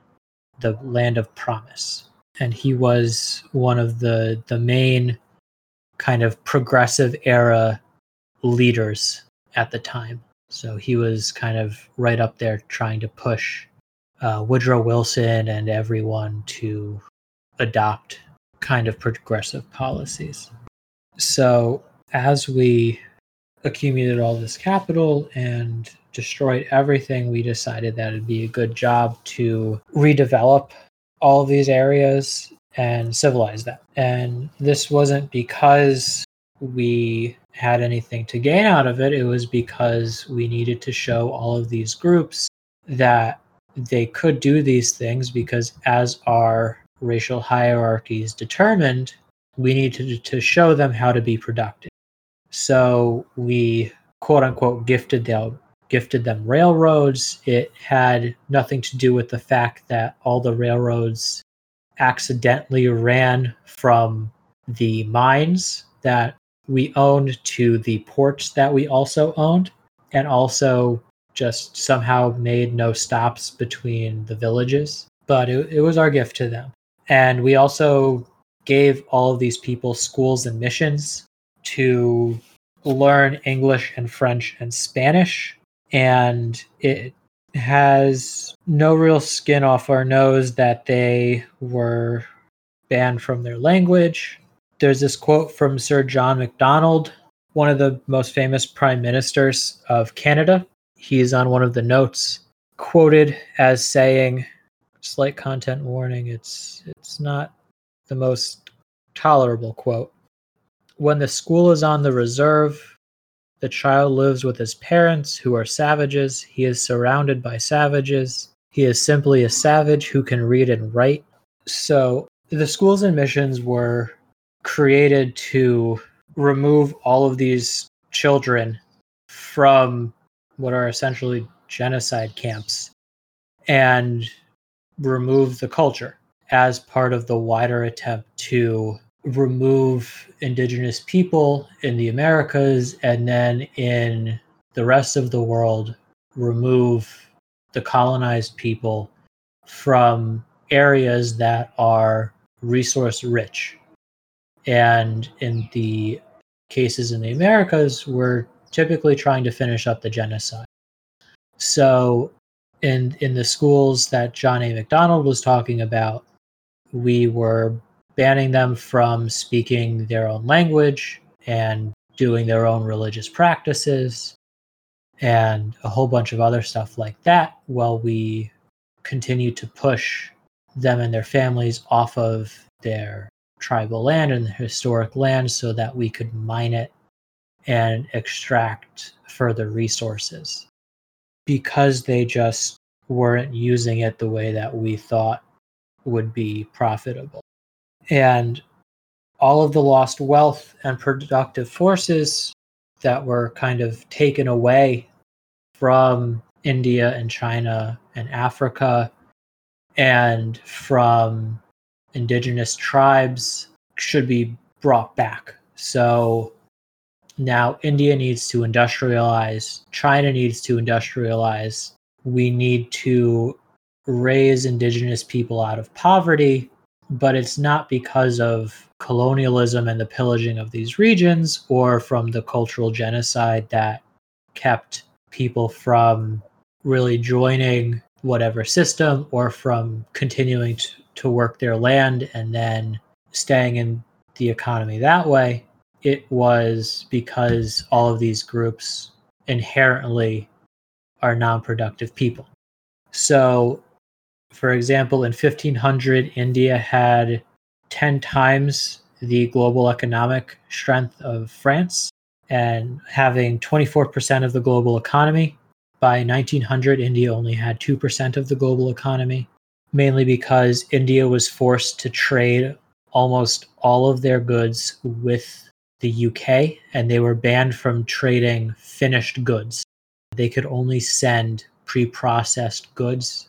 the land of promise. And he was one of the the main kind of progressive era leaders at the time. So he was kind of right up there trying to push uh, Woodrow Wilson and everyone to adopt kind of progressive policies. So as we accumulated all this capital and destroyed everything, we decided that it'd be a good job to redevelop all of these areas and civilize them. And this wasn't because we had anything to gain out of it, it was because we needed to show all of these groups that they could do these things because as our racial hierarchies determined, we needed to show them how to be productive. So we quote unquote gifted them gifted them railroads. It had nothing to do with the fact that all the railroads accidentally ran from the mines that we owned to the ports that we also owned and also just somehow made no stops between the villages. But it, it was our gift to them. And we also gave all of these people schools and missions to learn English and French and Spanish. And it has no real skin off our nose that they were banned from their language. There's this quote from Sir John Macdonald, one of the most famous prime ministers of Canada, he's on one of the notes quoted as saying slight content warning it's it's not the most tolerable quote. When the school is on the reserve the child lives with his parents who are savages. He is surrounded by savages. He is simply a savage who can read and write. So the schools and missions were created to remove all of these children from what are essentially genocide camps and remove the culture as part of the wider attempt to remove indigenous people in the Americas and then in the rest of the world remove the colonized people from areas that are resource rich. And in the cases in the Americas, we're typically trying to finish up the genocide. So, in in the schools that John A. Macdonald was talking about, we were banning them from speaking their own language and doing their own religious practices and a whole bunch of other stuff like that while we continue to push them and their families off of their tribal land and historic land so that we could mine it and extract further resources because they just weren't using it the way that we thought would be profitable. And all of the lost wealth and productive forces that were kind of taken away from India and China and Africa and from indigenous tribes should be brought back. So now India needs to industrialize, China needs to industrialize. We need to raise indigenous people out of poverty, but it's not because of colonialism and the pillaging of these regions or from the cultural genocide that kept people from really joining whatever system or from continuing to, to work their land and then staying in the economy that way. It was because all of these groups inherently are non productive people. So, for example, in 1500, India had 10 times the global economic strength of France and having 24% of the global economy. By 1900, India only had 2% of the global economy, mainly because India was forced to trade almost all of their goods with the UK and they were banned from trading finished goods. They could only send pre processed goods.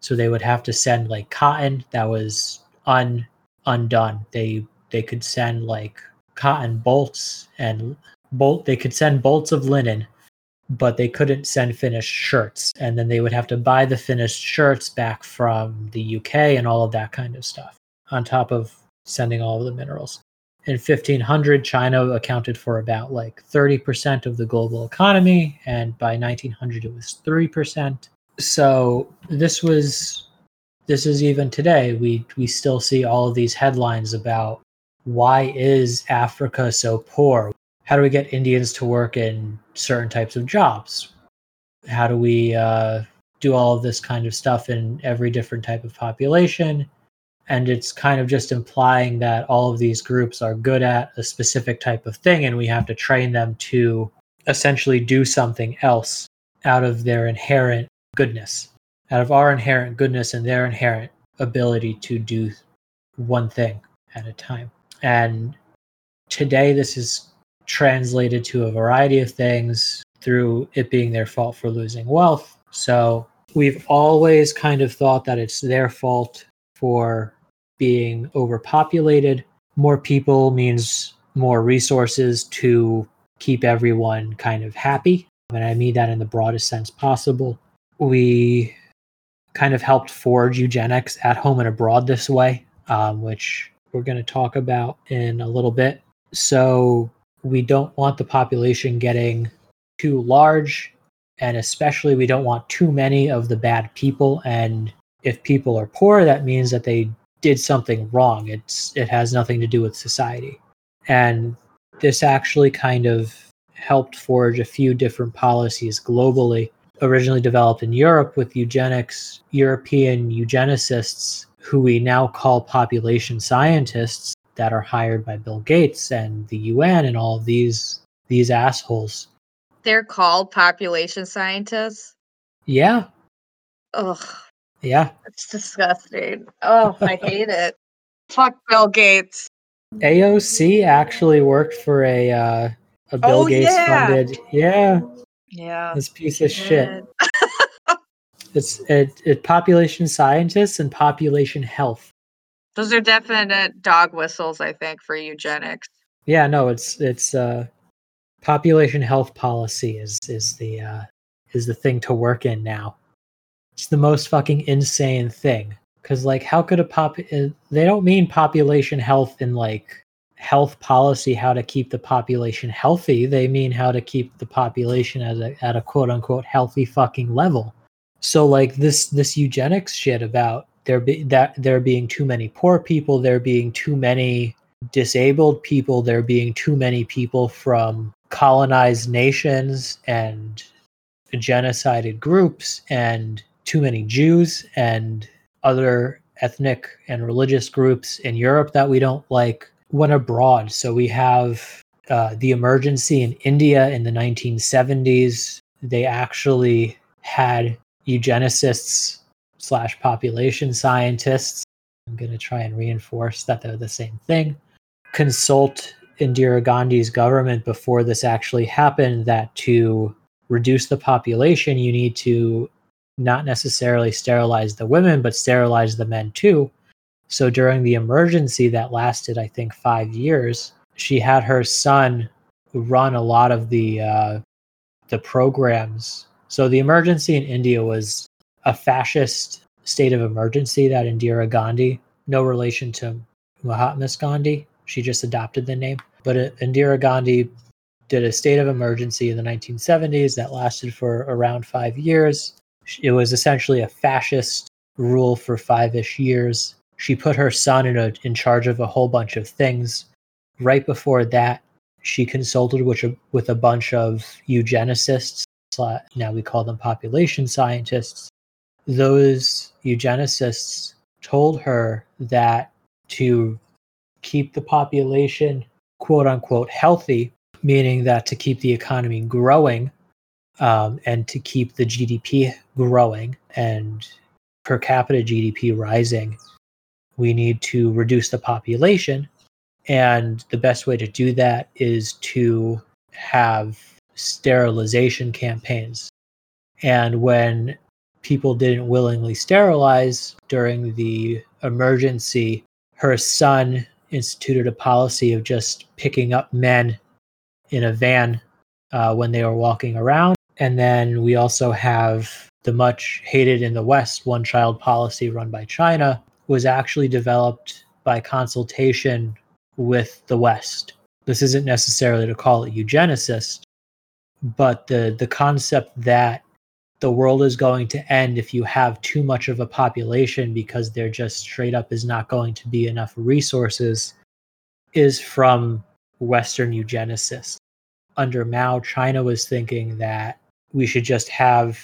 So they would have to send like cotton that was un undone. They they could send like cotton bolts and bolt they could send bolts of linen but they couldn't send finished shirts and then they would have to buy the finished shirts back from the UK and all of that kind of stuff on top of sending all of the minerals in 1500 china accounted for about like 30% of the global economy and by 1900 it was 3% so this was this is even today we we still see all of these headlines about why is africa so poor? How do we get indians to work in certain types of jobs? How do we uh, do all of this kind of stuff in every different type of population and it's kind of just implying that all of these groups are good at a specific type of thing and we have to train them to essentially do something else out of their inherent goodness out of our inherent goodness and their inherent ability to do one thing at a time. And today this is translated to a variety of things through it being their fault for losing wealth. So we've always kind of thought that it's their fault for being overpopulated. More people means more resources to keep everyone kind of happy. And I mean that in the broadest sense possible. We kind of helped forge eugenics at home and abroad this way, um, which we're going to talk about in a little bit. So we don't want the population getting too large, and especially we don't want too many of the bad people. And if people are poor, that means that they did something wrong. It's it has nothing to do with society. And this actually kind of helped forge a few different policies globally. Originally developed in Europe with eugenics, European eugenicists, who we now call population scientists, that are hired by Bill Gates and the UN and all of these these assholes. They're called population scientists. Yeah. Ugh. Yeah. It's disgusting. Oh, I hate it. Fuck Bill Gates. AOC actually worked for a uh, a Bill Oh, Gates yeah. funded. Yeah, Yeah. this piece of shit. Shit. *laughs* It's it, it population scientists and population health. Those are definite dog whistles, I think, for eugenics. Yeah, no, it's it's uh population health policy is is the uh is the thing to work in now. It's the most fucking insane thing. Cuz like how could a pop uh, they don't mean population health in like health policy how to keep the population healthy. They mean how to keep the population at a, at a quote unquote healthy fucking level. So like this this eugenics shit about there be that there being too many poor people there being too many disabled people there being too many people from colonized nations and genocided groups and too many Jews and other ethnic and religious groups in Europe that we don't like went abroad. So we have uh, the emergency in India in the 1970s. They actually had eugenicists slash population scientists. I'm going to try and reinforce that they're the same thing. Consult Indira Gandhi's government before this actually happened that to reduce the population, you need to not necessarily sterilize the women, but sterilize the men too. So during the emergency that lasted, I think, five years, she had her son run a lot of the uh, the programs. So the emergency in India was a fascist state of emergency that Indira Gandhi, no relation to Mahatma Gandhi, she just adopted the name. But uh, Indira Gandhi did a state of emergency in the 1970s that lasted for around five years. It was essentially a fascist rule for five ish years. She put her son in, a, in charge of a whole bunch of things. Right before that, she consulted with a, with a bunch of eugenicists. Now we call them population scientists. Those eugenicists told her that to keep the population quote unquote healthy, meaning that to keep the economy growing um, and to keep the GDP growing and per capita GDP rising, we need to reduce the population. And the best way to do that is to have sterilization campaigns. And when people didn't willingly sterilize during the emergency, her son instituted a policy of just picking up men in a van uh, when they were walking around. And then we also have the much hated in the West one child policy run by China was actually developed by consultation with the West. This isn't necessarily to call it eugenicist, but the, the concept that the world is going to end if you have too much of a population because there just straight up is not going to be enough resources is from Western eugenicists. Under Mao, China was thinking that we should just have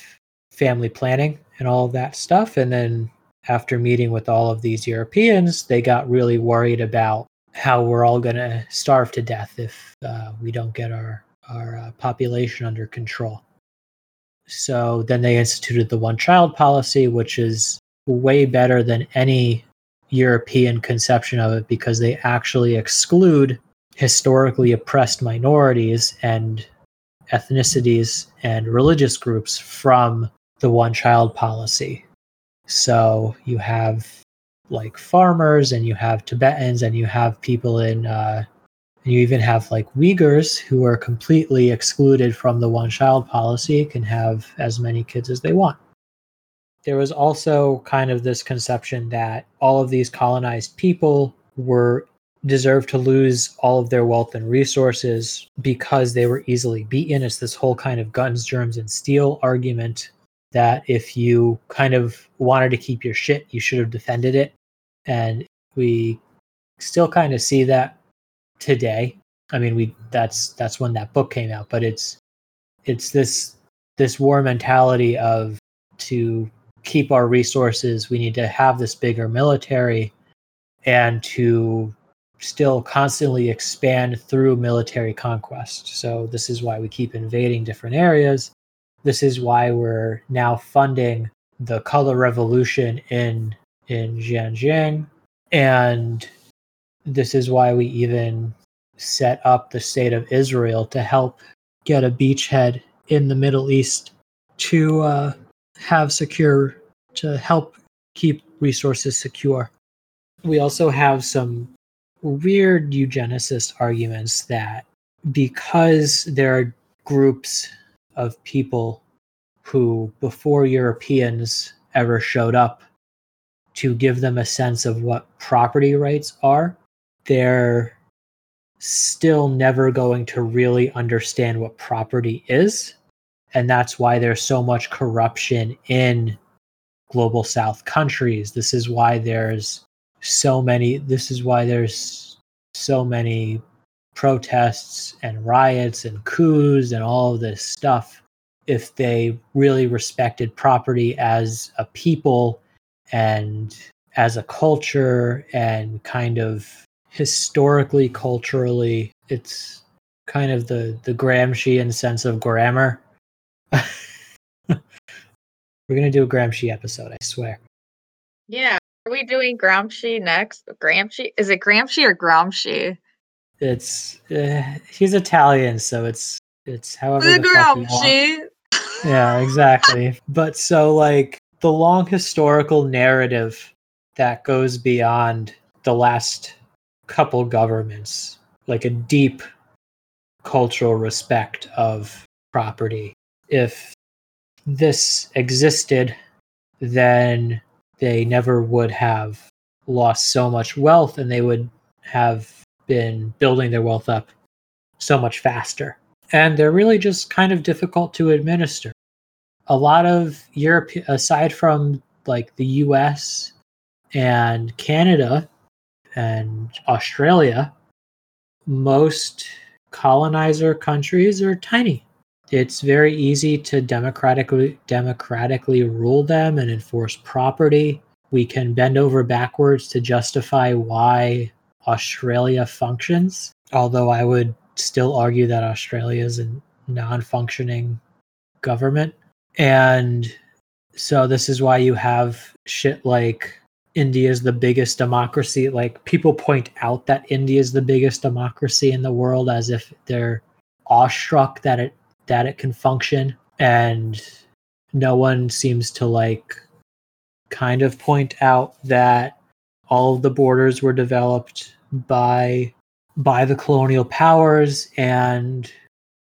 family planning and all that stuff. And then after meeting with all of these Europeans, they got really worried about how we're all going to starve to death if uh, we don't get our, our uh, population under control. So then they instituted the one child policy, which is way better than any European conception of it because they actually exclude historically oppressed minorities and ethnicities and religious groups from the one child policy. So you have like farmers and you have Tibetans and you have people in uh, and you even have like Uyghurs who are completely excluded from the one child policy can have as many kids as they want. There was also kind of this conception that all of these colonized people were deserved to lose all of their wealth and resources because they were easily beaten. It's this whole kind of guns, germs, and steel argument that if you kind of wanted to keep your shit, you should have defended it. And we still kind of see that today. I mean, we that's that's when that book came out, but it's it's this this war mentality of to keep our resources, we need to have this bigger military and to still constantly expand through military conquest. So this is why we keep invading different areas. This is why we're now funding the color revolution in in Xinjiang and this is why we even set up the state of Israel to help get a beachhead in the Middle East to uh, have secure, to help keep resources secure. We also have some weird eugenicist arguments that because there are groups of people who, before Europeans ever showed up, to give them a sense of what property rights are, they're still never going to really understand what property is. And that's why there's so much corruption in global south countries. This is why there's so many this is why there's so many protests and riots and coups and all of this stuff. If they really respected property as a people and as a culture and kind of historically culturally it's kind of the the Gramscian sense of grammar. *laughs* We're going to do a Gramsci episode I swear. Yeah. Are we doing Gramsci next? Gramsci? Is it Gramsci or Gramsci? it's uh, he's Italian so it's it's however The the fuck you want. Gramsci. yeah exactly but so like the long historical narrative that goes beyond the last couple governments like a deep cultural respect of property if this existed then they never would have lost so much wealth and they would have been building their wealth up so much faster and they're really just kind of difficult to administer a lot of Europe, aside from like the US and Canada and Australia, most colonizer countries are tiny. It's very easy to democratically democratically rule them and enforce property. We can bend over backwards to justify why Australia functions, although I would still argue that Australia is a non-functioning government. And so this is why you have shit like India is the biggest democracy. Like people point out that India is the biggest democracy in the world as if they're awestruck that it that it can function. And no one seems to like kind of point out that all of the borders were developed by by the colonial powers and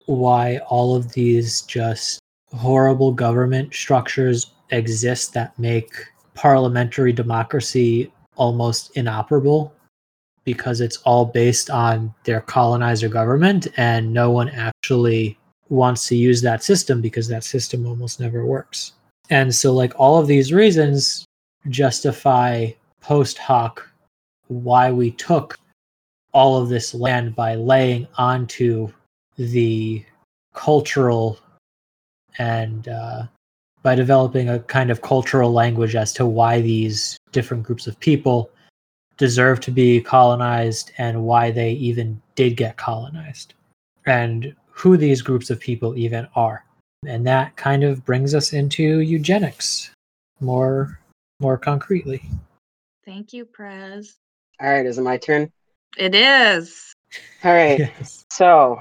why all of these just horrible government structures exist that make parliamentary democracy almost inoperable because it's all based on their colonizer government and no one actually wants to use that system because that system almost never works. And so like all of these reasons justify post hoc why we took all of this land by laying onto the cultural and uh, by developing a kind of cultural language as to why these different groups of people deserve to be colonized and why they even did get colonized and who these groups of people even are and that kind of brings us into eugenics more more concretely Thank you, Prez. All right, is it my turn? It is. All right. yes So,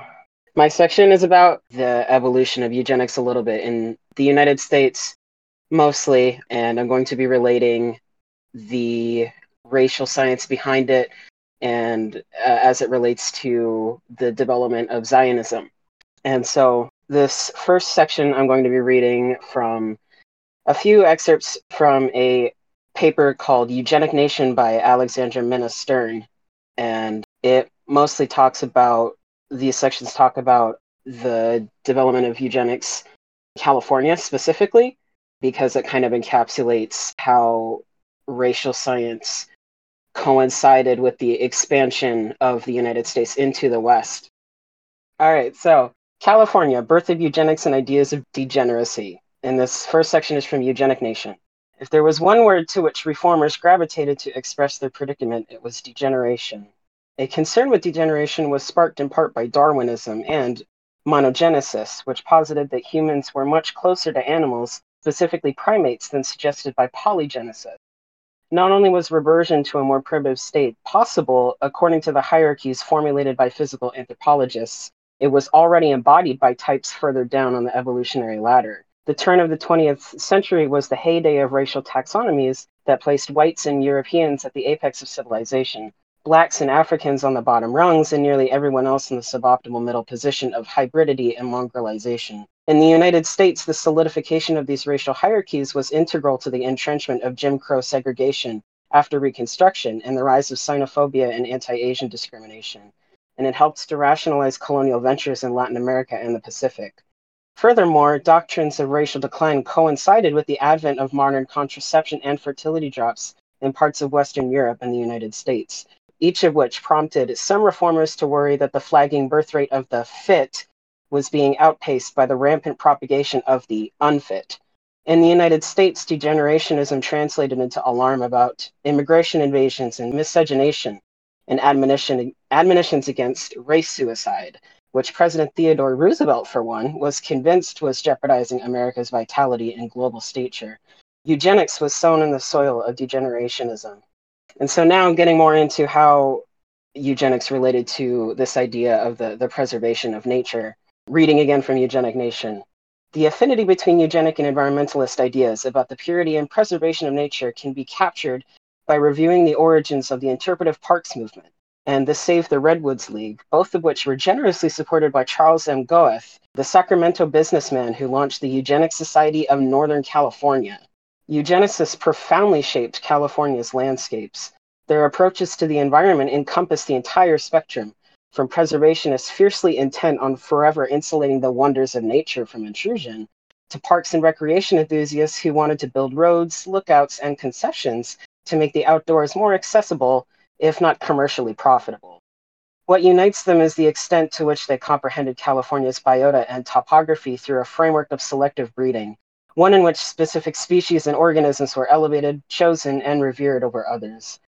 my section is about the evolution of eugenics a little bit in the United States, mostly, and I'm going to be relating the racial science behind it and uh, as it relates to the development of Zionism. And so, this first section I'm going to be reading from a few excerpts from a paper called Eugenic Nation by Alexandra Minna Stern. And it mostly talks about these sections talk about the development of eugenics in California specifically, because it kind of encapsulates how racial science coincided with the expansion of the United States into the West. All right, so California, birth of eugenics and ideas of degeneracy. And this first section is from Eugenic Nation. If there was one word to which reformers gravitated to express their predicament, it was degeneration. A concern with degeneration was sparked in part by Darwinism and monogenesis, which posited that humans were much closer to animals, specifically primates, than suggested by polygenesis. Not only was reversion to a more primitive state possible according to the hierarchies formulated by physical anthropologists, it was already embodied by types further down on the evolutionary ladder. The turn of the 20th century was the heyday of racial taxonomies that placed whites and Europeans at the apex of civilization, blacks and Africans on the bottom rungs, and nearly everyone else in the suboptimal middle position of hybridity and mongrelization. In the United States, the solidification of these racial hierarchies was integral to the entrenchment of Jim Crow segregation after Reconstruction and the rise of xenophobia and anti Asian discrimination. And it helped to rationalize colonial ventures in Latin America and the Pacific. Furthermore, doctrines of racial decline coincided with the advent of modern contraception and fertility drops in parts of Western Europe and the United States, each of which prompted some reformers to worry that the flagging birth rate of the fit was being outpaced by the rampant propagation of the unfit. In the United States, degenerationism translated into alarm about immigration invasions and miscegenation and admonition, admonitions against race suicide, which President Theodore Roosevelt, for one, was convinced was jeopardizing America's vitality and global stature. Eugenics was sown in the soil of degenerationism. And so now I'm getting more into how eugenics related to this idea of the, the preservation of nature. Reading again from Eugenic Nation. The affinity between eugenic and environmentalist ideas about the purity and preservation of nature can be captured by reviewing the origins of the interpretive parks movement and the Save the Redwoods League, both of which were generously supported by Charles M. Goethe, the Sacramento businessman who launched the Eugenics Society of Northern California. Eugenicists profoundly shaped California's landscapes. Their approaches to the environment encompass the entire spectrum, from preservationists fiercely intent on forever insulating the wonders of nature from intrusion, to parks and recreation enthusiasts who wanted to build roads, lookouts, and concessions to make the outdoors more accessible, if not commercially profitable. What unites them is the extent to which they comprehended California's biota and topography through a framework of selective breeding, one in which specific species and organisms were elevated, chosen, and revered over others.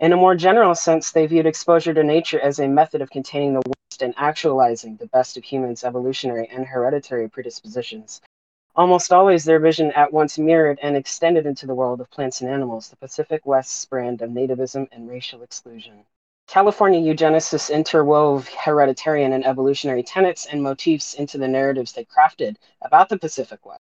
In a more general sense, they viewed exposure to nature as a method of containing the worst and actualizing the best of humans' evolutionary and hereditary predispositions, Almost always, their vision at once mirrored and extended into the world of plants and animals, the Pacific West's brand of nativism and racial exclusion. California eugenicists interwove hereditarian and evolutionary tenets and motifs into the narratives they crafted about the Pacific West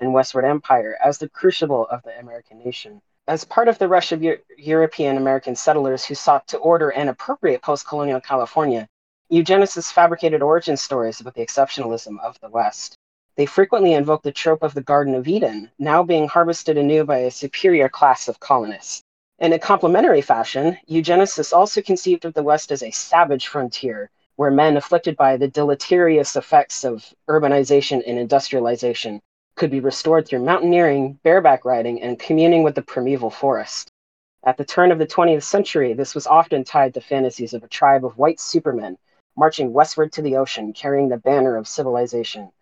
and Westward Empire as the crucible of the American nation. As part of the rush of Euro- European American settlers who sought to order and appropriate post colonial California, eugenicists fabricated origin stories about the exceptionalism of the West. They frequently invoke the trope of the Garden of Eden, now being harvested anew by a superior class of colonists. In a complementary fashion, eugenicists also conceived of the West as a savage frontier, where men afflicted by the deleterious effects of urbanization and industrialization could be restored through mountaineering, bareback riding, and communing with the primeval forest. At the turn of the 20th century, this was often tied to fantasies of a tribe of white supermen marching westward to the ocean carrying the banner of civilization.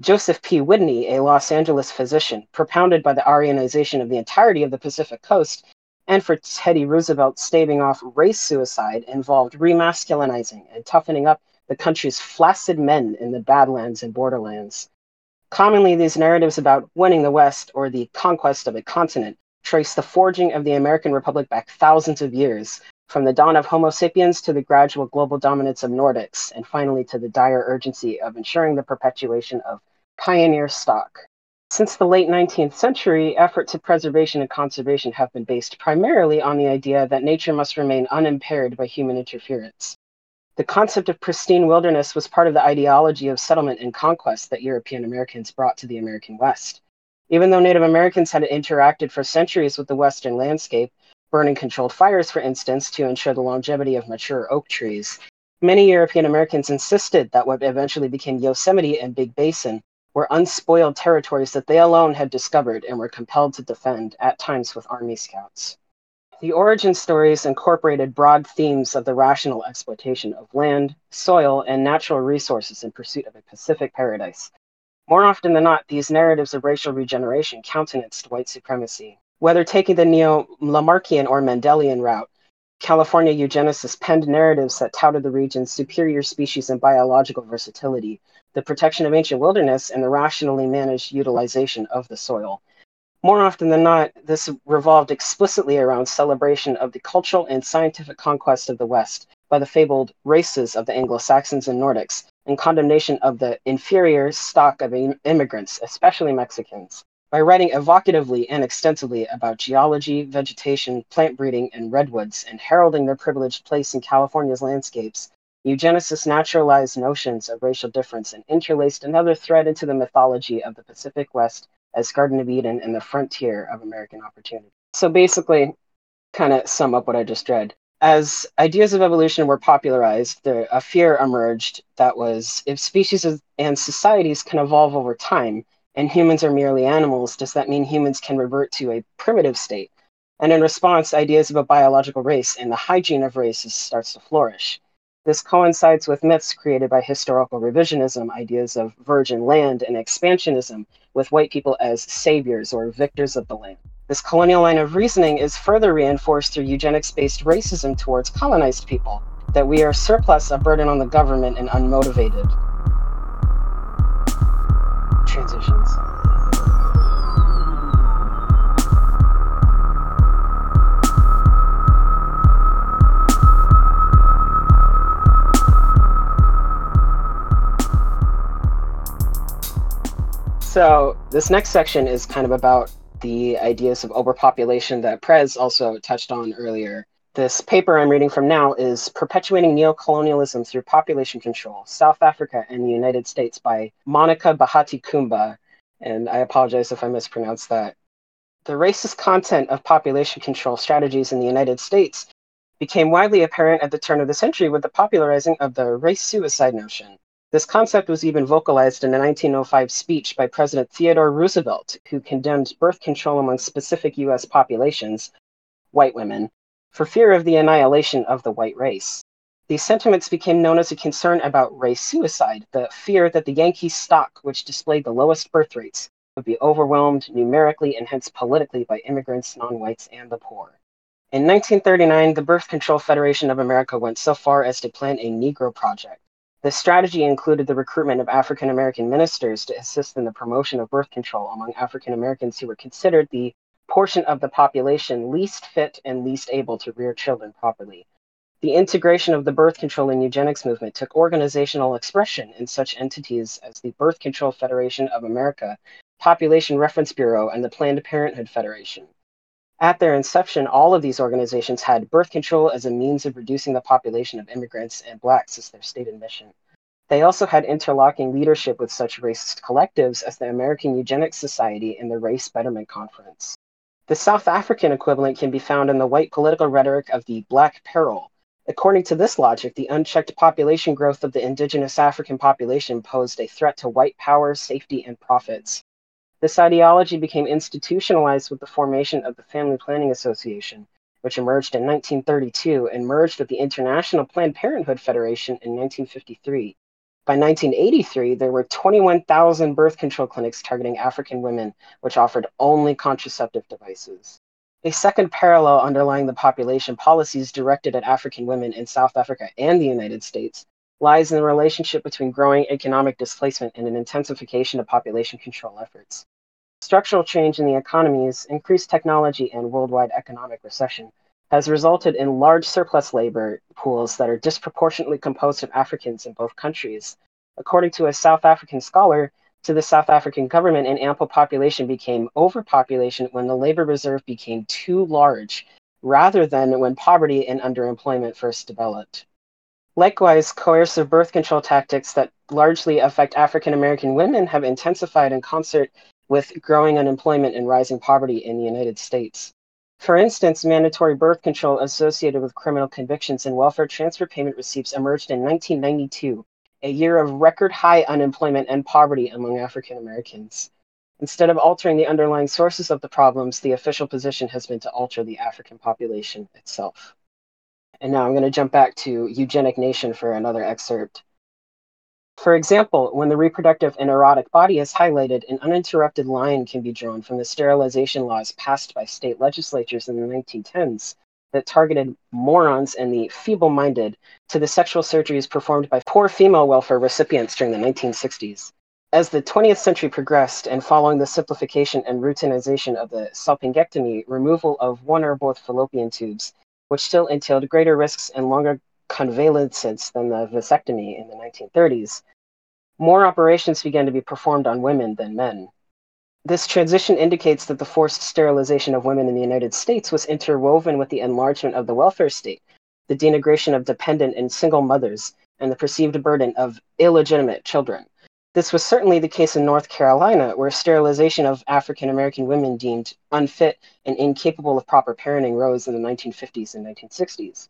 Joseph P. Widney, a Los Angeles physician, propounded by the Aryanization of the entirety of the Pacific coast, and for Teddy Roosevelt staving off race suicide involved remasculinizing and toughening up the country's flaccid men in the Badlands and borderlands. Commonly, these narratives about winning the West or the conquest of a continent trace the forging of the American Republic back thousands of years, from the dawn of Homo sapiens to the gradual global dominance of Nordics, and finally to the dire urgency of ensuring the perpetuation of pioneer stock. Since the late 19th century, efforts at preservation and conservation have been based primarily on the idea that nature must remain unimpaired by human interference. The concept of pristine wilderness was part of the ideology of settlement and conquest that European Americans brought to the American West. Even though Native Americans had interacted for centuries with the Western landscape, burning controlled fires, for instance, to ensure the longevity of mature oak trees, many European Americans insisted that what eventually became Yosemite and Big Basin were unspoiled territories that they alone had discovered and were compelled to defend, at times with army scouts. The origin stories incorporated broad themes of the rational exploitation of land, soil, and natural resources in pursuit of a Pacific paradise. More often than not, these narratives of racial regeneration countenanced white supremacy. Whether taking the neo Lamarckian or Mendelian route, California eugenicists penned narratives that touted the region's superior species and biological versatility, the protection of ancient wilderness, and the rationally managed utilization of the soil. More often than not, this revolved explicitly around celebration of the cultural and scientific conquest of the West by the fabled races of the Anglo Saxons and Nordics, and condemnation of the inferior stock of immigrants, especially Mexicans. By writing evocatively and extensively about geology, vegetation, plant breeding, and redwoods, and heralding their privileged place in California's landscapes, eugenicists naturalized notions of racial difference and interlaced another thread into the mythology of the Pacific West as Garden of Eden and the frontier of American opportunity. So basically, kind of sum up what I just read. As ideas of evolution were popularized, there, a fear emerged that was if species and societies can evolve over time and humans are merely animals, does that mean humans can revert to a primitive state? And in response, ideas of a biological race and the hygiene of races starts to flourish. This coincides with myths created by historical revisionism, ideas of virgin land and expansionism, with white people as saviors or victors of the land. This colonial line of reasoning is further reinforced through eugenics based racism towards colonized people, that we are surplus, a burden on the government, and unmotivated. Transitions. So this next section is kind of about the ideas of overpopulation that Prez also touched on earlier. This paper I'm reading from now is Perpetuating Neocolonialism Through Population Control, South Africa and the United States by Monica Bahati Kuumba. And I apologize if I mispronounced that. The racist content of population control strategies in the United States became widely apparent at the turn of the century with the popularizing of the race suicide notion. This concept was even vocalized in a 1905 speech by President Theodore Roosevelt, who condemned birth control among specific US populations, white women, for fear of the annihilation of the white race. These sentiments became known as a concern about race suicide, the fear that the Yankee stock, which displayed the lowest birth rates, would be overwhelmed numerically and hence politically by immigrants, non whites, and the poor. In 1939, the Birth Control Federation of America went so far as to plan a Negro Project the strategy included the recruitment of African American ministers to assist in the promotion of birth control among African Americans who were considered the portion of the population least fit and least able to rear children properly. The integration of the birth control and eugenics movement took organizational expression in such entities as the Birth Control Federation of America, Population Reference Bureau, and the Planned Parenthood Federation. At their inception, all of these organizations had birth control as a means of reducing the population of immigrants and blacks as their stated mission. They also had interlocking leadership with such racist collectives as the American Eugenics Society and the Race Betterment Conference. The South African equivalent can be found in the white political rhetoric of the Black Peril. According to this logic, the unchecked population growth of the indigenous African population posed a threat to white power, safety, and profits. This ideology became institutionalized with the formation of the Family Planning Association, which emerged in 1932 and merged with the International Planned Parenthood Federation in 1953. By 1983, there were 21,000 birth control clinics targeting African women, which offered only contraceptive devices. A second parallel underlying the population policies directed at African women in South Africa and the United States lies in the relationship between growing economic displacement and an intensification of population control efforts. Structural change in the economies, increased technology, and worldwide economic recession has resulted in large surplus labor pools that are disproportionately composed of Africans in both countries. According to a South African scholar, to the South African government, an ample population became overpopulation when the labor reserve became too large, rather than when poverty and underemployment first developed. Likewise, coercive birth control tactics that largely affect African American women have intensified in concert with growing unemployment and rising poverty in the United States. For instance, mandatory birth control associated with criminal convictions and welfare transfer payment receipts emerged in 1992, a year of record high unemployment and poverty among African Americans. Instead of altering the underlying sources of the problems, the official position has been to alter the African population itself. And now I'm going to jump back to Eugenic Nation for another excerpt. For example, when the reproductive and erotic body is highlighted, an uninterrupted line can be drawn from the sterilization laws passed by state legislatures in the 1910s that targeted morons and the feeble minded to the sexual surgeries performed by poor female welfare recipients during the 1960s. As the 20th century progressed, and following the simplification and routinization of the salpingectomy, removal of one or both fallopian tubes, which still entailed greater risks and longer convalescence than the vasectomy in the 1930s, more operations began to be performed on women than men. This transition indicates that the forced sterilization of women in the United States was interwoven with the enlargement of the welfare state, the denigration of dependent and single mothers, and the perceived burden of illegitimate children. This was certainly the case in North Carolina, where sterilization of African American women deemed unfit and incapable of proper parenting rose in the 1950s and 1960s.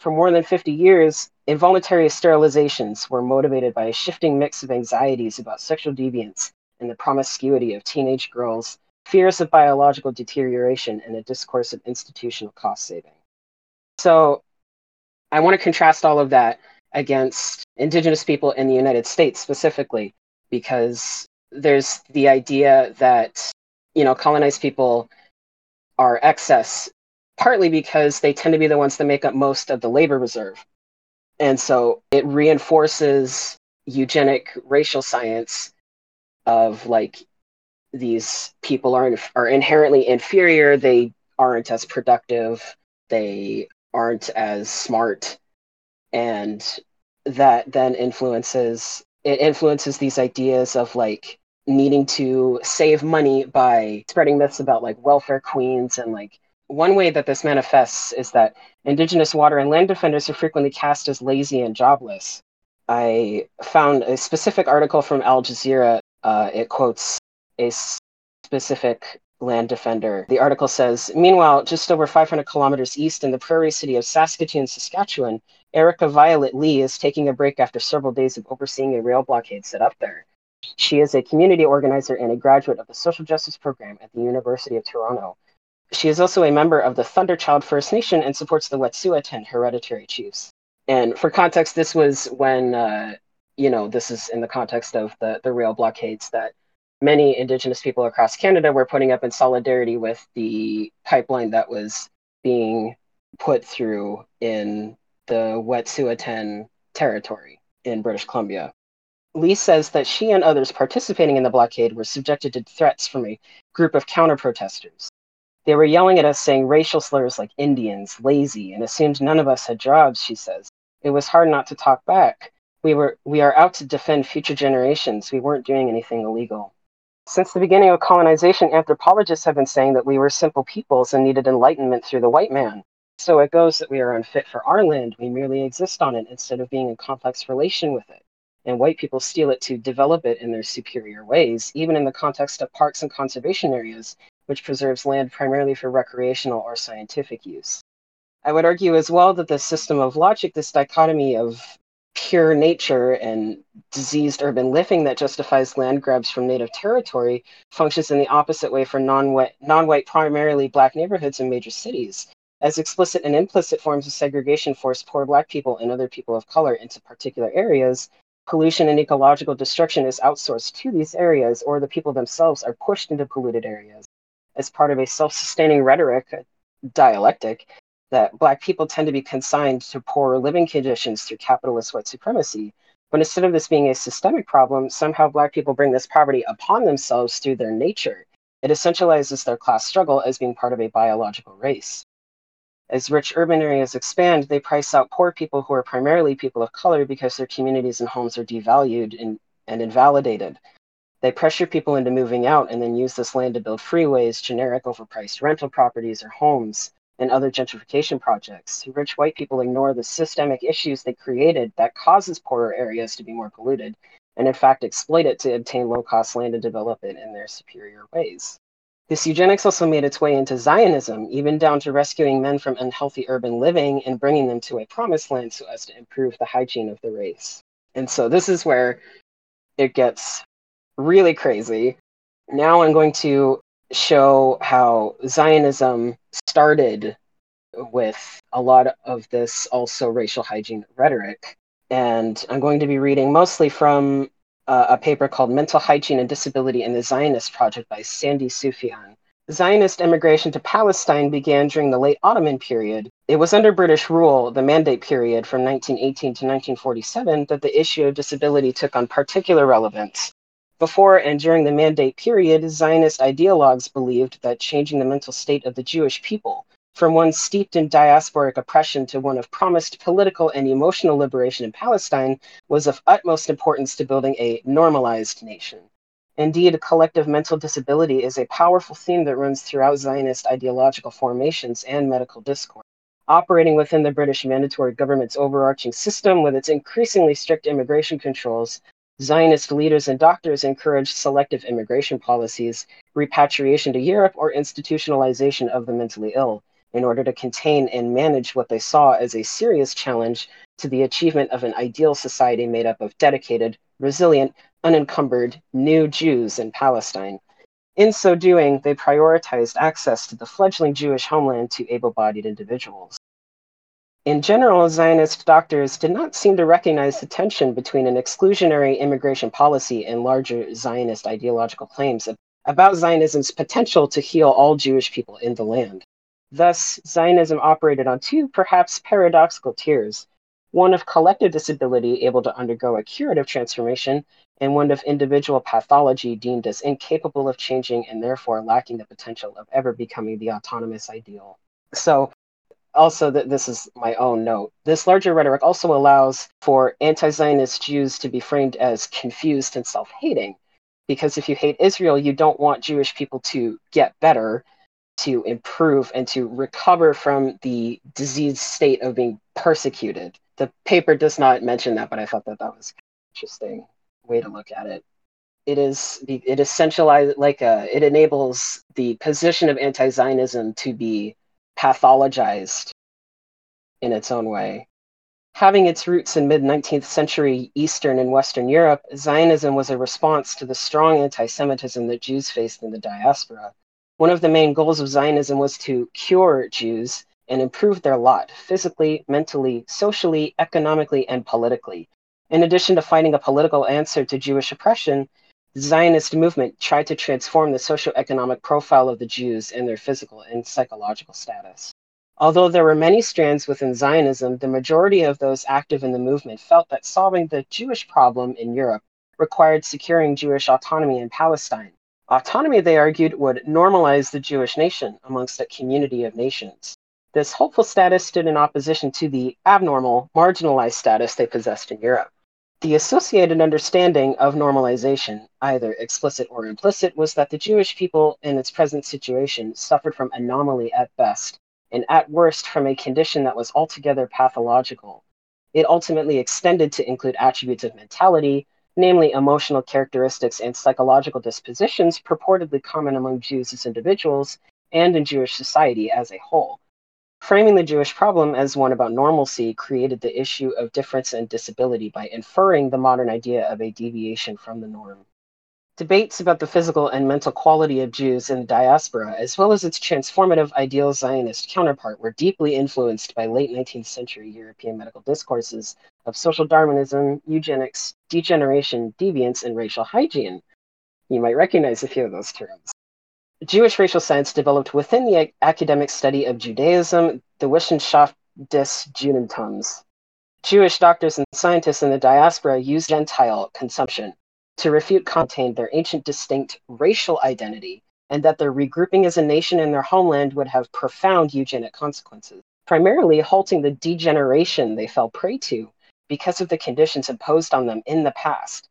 For more than 50 years, involuntary sterilizations were motivated by a shifting mix of anxieties about sexual deviance and the promiscuity of teenage girls, fears of biological deterioration, and a discourse of institutional cost saving. So, I want to contrast all of that against indigenous people in the United States specifically, because there's the idea that, you know, colonized people are excess partly because they tend to be the ones that make up most of the labor reserve. And so it reinforces eugenic racial science of like these people are are inherently inferior, they aren't as productive, they aren't as smart and that then influences it influences these ideas of like needing to save money by spreading myths about like welfare queens and like one way that this manifests is that indigenous water and land defenders are frequently cast as lazy and jobless. I found a specific article from Al Jazeera. Uh, it quotes a specific land defender. The article says Meanwhile, just over 500 kilometers east in the prairie city of Saskatoon, Saskatchewan, Erica Violet Lee is taking a break after several days of overseeing a rail blockade set up there. She is a community organizer and a graduate of the social justice program at the University of Toronto. She is also a member of the Thunderchild First Nation and supports the Wet'suwet'en hereditary chiefs. And for context, this was when, uh, you know, this is in the context of the, the rail blockades that many Indigenous people across Canada were putting up in solidarity with the pipeline that was being put through in the Wet'suwet'en territory in British Columbia. Lee says that she and others participating in the blockade were subjected to threats from a group of counter protesters. They were yelling at us, saying racial slurs like Indians, lazy, and assumed none of us had jobs, she says. It was hard not to talk back. We were we are out to defend future generations. We weren't doing anything illegal. Since the beginning of colonization, anthropologists have been saying that we were simple peoples and needed enlightenment through the white man. So it goes that we are unfit for our land. We merely exist on it instead of being in complex relation with it. And white people steal it to develop it in their superior ways, even in the context of parks and conservation areas, which preserves land primarily for recreational or scientific use. I would argue as well that this system of logic, this dichotomy of pure nature and diseased urban living that justifies land grabs from native territory, functions in the opposite way for non-white, non-white primarily black neighborhoods in major cities. As explicit and implicit forms of segregation force poor black people and other people of color into particular areas, pollution and ecological destruction is outsourced to these areas, or the people themselves are pushed into polluted areas as part of a self sustaining rhetoric, uh, dialectic, that Black people tend to be consigned to poorer living conditions through capitalist white supremacy. But instead of this being a systemic problem, somehow Black people bring this poverty upon themselves through their nature. It essentializes their class struggle as being part of a biological race. As rich urban areas expand, they price out poor people who are primarily people of color because their communities and homes are devalued and, and invalidated. They pressure people into moving out and then use this land to build freeways, generic overpriced rental properties or homes, and other gentrification projects. Rich white people ignore the systemic issues they created that causes poorer areas to be more polluted, and in fact exploit it to obtain low cost land and develop it in their superior ways. This eugenics also made its way into Zionism, even down to rescuing men from unhealthy urban living and bringing them to a promised land so as to improve the hygiene of the race. And so this is where it gets really crazy. Now I'm going to show how Zionism started with a lot of this also racial hygiene rhetoric. And I'm going to be reading mostly from uh, a paper called Mental Hygiene and Disability in the Zionist Project by Sandy Sufian. Zionist immigration to Palestine began during the late Ottoman period. It was under British rule, the Mandate period from 1918 to 1947, that the issue of disability took on particular relevance. Before and during the Mandate period, Zionist ideologues believed that changing the mental state of the Jewish people from one steeped in diasporic oppression to one of promised political and emotional liberation in Palestine was of utmost importance to building a normalized nation. Indeed, collective mental disability is a powerful theme that runs throughout Zionist ideological formations and medical discourse. Operating within the British mandatory government's overarching system with its increasingly strict immigration controls, Zionist leaders and doctors encouraged selective immigration policies, repatriation to Europe, or institutionalization of the mentally ill. in order to contain and manage what they saw as a serious challenge to the achievement of an ideal society made up of dedicated, resilient, unencumbered new Jews in Palestine. In so doing, they prioritized access to the fledgling Jewish homeland to able bodied individuals. In general, Zionist doctors did not seem to recognize the tension between an exclusionary immigration policy and larger Zionist ideological claims about Zionism's potential to heal all Jewish people in the land. Thus, Zionism operated on two perhaps paradoxical tiers one of collective disability able to undergo a curative transformation, and one of individual pathology deemed as incapable of changing and therefore lacking the potential of ever becoming the autonomous ideal. So, also that this is my own note. This larger rhetoric also allows for anti-Zionist Jews to be framed as confused and self-hating, because if you hate Israel, you don't want Jewish people to get better, to improve, and to recover from the diseased state of being persecuted. The paper does not mention that, but I thought that that was interesting way to look at it. it is it centralized like a, uh, it enables the position of anti-Zionism to be pathologized in its own way. Having its roots in mid 19th century Eastern and Western Europe, Zionism was a response to the strong anti Semitism that Jews faced in the diaspora. One of the main goals of Zionism was to cure Jews and improve their lot physically, mentally, socially, economically, and politically. In addition to finding a political answer to Jewish oppression, the Zionist movement tried to transform the socioeconomic profile of the Jews and their physical and psychological status. Although there were many strands within Zionism, the majority of those active in the movement felt that solving the Jewish problem in Europe required securing Jewish autonomy in Palestine. Autonomy, they argued, would normalize the Jewish nation amongst a community of nations. This hopeful status stood in opposition to the abnormal, marginalized status they possessed in Europe. The associated understanding of normalization, either explicit or implicit, was that the Jewish people in its present situation suffered from anomaly at best, and at worst from a condition that was altogether pathological. It ultimately extended to include attributes of mentality, namely emotional characteristics and psychological dispositions purportedly common among Jews as individuals and in Jewish society as a whole. Framing the Jewish problem as one about normalcy created the issue of difference and disability by inferring the modern idea of a deviation from the norm. Debates about the physical and mental quality of Jews in the diaspora, as well as its transformative ideal Zionist counterpart, were deeply influenced by late 19th century European medical discourses of social Darwinism, eugenics, degeneration, deviance, and racial hygiene. You might recognize a few of those terms. Jewish racial science developed within the academic study of Judaism, the Wissenschaft des Judentums. Jewish doctors and scientists in the diaspora used Gentile consumption to refute contained their ancient distinct racial identity and that their regrouping as a nation in their homeland would have profound eugenic consequences, primarily halting the degeneration they fell prey to because of the conditions imposed on them in the past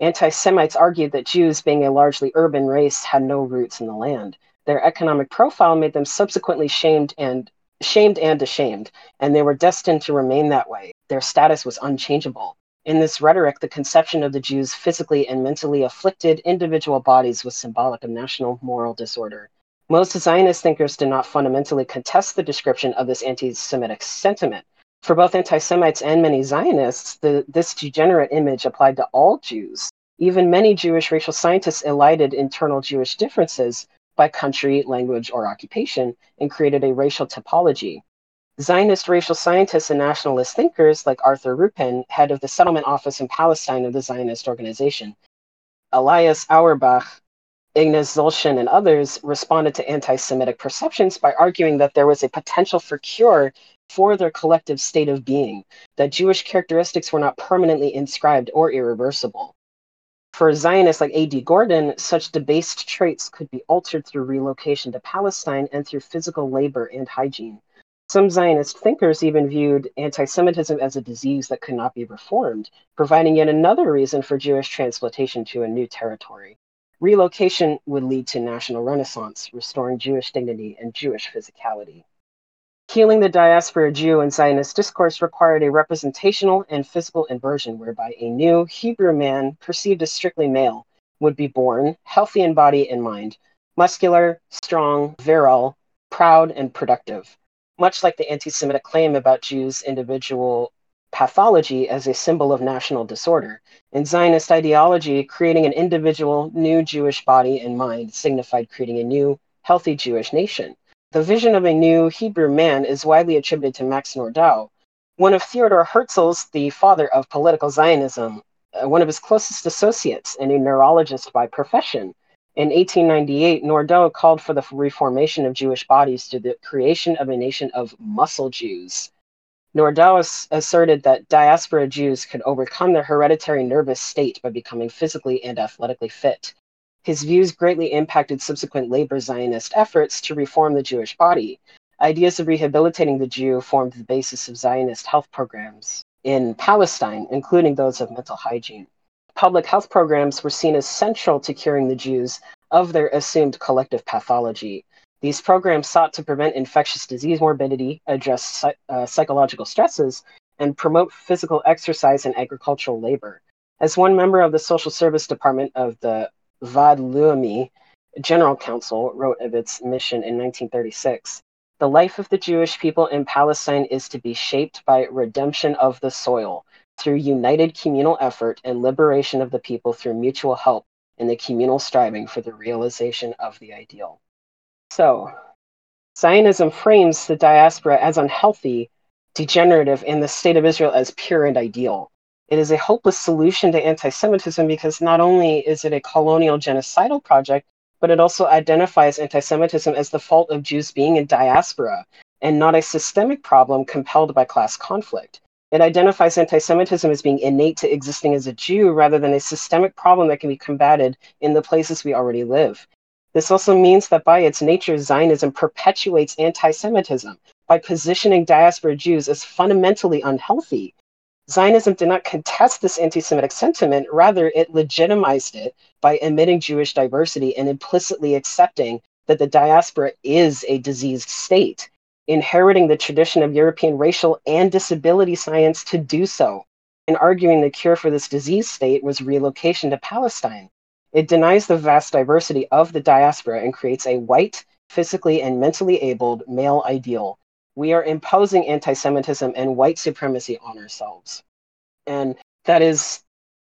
Anti Semites argued that Jews, being a largely urban race, had no roots in the land. Their economic profile made them subsequently shamed and shamed and ashamed, and they were destined to remain that way. Their status was unchangeable. In this rhetoric, the conception of the Jews' physically and mentally afflicted individual bodies was symbolic of national moral disorder. Most Zionist thinkers did not fundamentally contest the description of this anti Semitic sentiment for both anti Semites and many Zionists, the, this degenerate image applied to all Jews. Even many Jewish racial scientists elided internal Jewish differences by country, language, or occupation and created a racial typology. Zionist racial scientists and nationalist thinkers like Arthur Ruppin, head of the settlement office in Palestine of the Zionist organization, Elias Auerbach, Ignaz Zollschan, and others responded to anti Semitic perceptions by arguing that there was a potential for cure for their collective state of being, that Jewish characteristics were not permanently inscribed or irreversible. For Zionists like A.D. Gordon, such debased traits could be altered through relocation to Palestine and through physical labor and hygiene. Some Zionist thinkers even viewed anti Semitism as a disease that could not be reformed, providing yet another reason for Jewish transplantation to a new territory. Relocation would lead to national renaissance, restoring Jewish dignity and Jewish physicality. Healing the diaspora Jew in Zionist discourse required a representational and physical inversion whereby a new Hebrew man, perceived as strictly male, would be born, healthy in body and mind, muscular, strong, virile, proud, and productive, much like the anti Semitic claim about Jews' individual pathology as a symbol of national disorder. In Zionist ideology, creating an individual new Jewish body and mind signified creating a new, healthy Jewish nation. The vision of a new Hebrew man is widely attributed to Max Nordau, one of Theodor Herzl's, the father of political Zionism, uh, one of his closest associates, and a neurologist by profession. In 1898, Nordau called for the reformation of Jewish bodies through the creation of a nation of muscle Jews. Nordau asserted that diaspora Jews could overcome their hereditary nervous state by becoming physically and athletically fit. His views greatly impacted subsequent labor Zionist efforts to reform the Jewish body. Ideas of rehabilitating the Jew formed the basis of Zionist health programs in Palestine, including those of mental hygiene. Public health programs were seen as central to curing the Jews of their assumed collective pathology. These programs sought to prevent infectious disease morbidity, address uh, psychological stresses, and promote physical exercise and agricultural labor. As one member of the Social Service Department of the Vaad Leumi General Council wrote of its mission in 1936, the life of the Jewish people in Palestine is to be shaped by redemption of the soil through united communal effort and liberation of the people through mutual help in the communal striving for the realization of the ideal. So, Zionism frames the diaspora as unhealthy, degenerative, and the state of Israel as pure and ideal. It is a hopeless solution to anti Semitism because not only is it a colonial genocidal project, but it also identifies anti Semitism as the fault of Jews being in diaspora and not a systemic problem compelled by class conflict. It identifies anti Semitism as being innate to existing as a Jew rather than a systemic problem that can be combated in the places we already live. This also means that by its nature, Zionism perpetuates anti Semitism by positioning diaspora Jews as fundamentally unhealthy. Zionism did not contest this anti Semitic sentiment, rather, it legitimized it by admitting Jewish diversity and implicitly accepting that the diaspora is a diseased state, inheriting the tradition of European racial and disability science to do so, and arguing the cure for this disease state was relocation to Palestine. It denies the vast diversity of the diaspora and creates a white, physically and mentally abled male ideal. We are imposing anti Semitism and white supremacy on ourselves. And that is,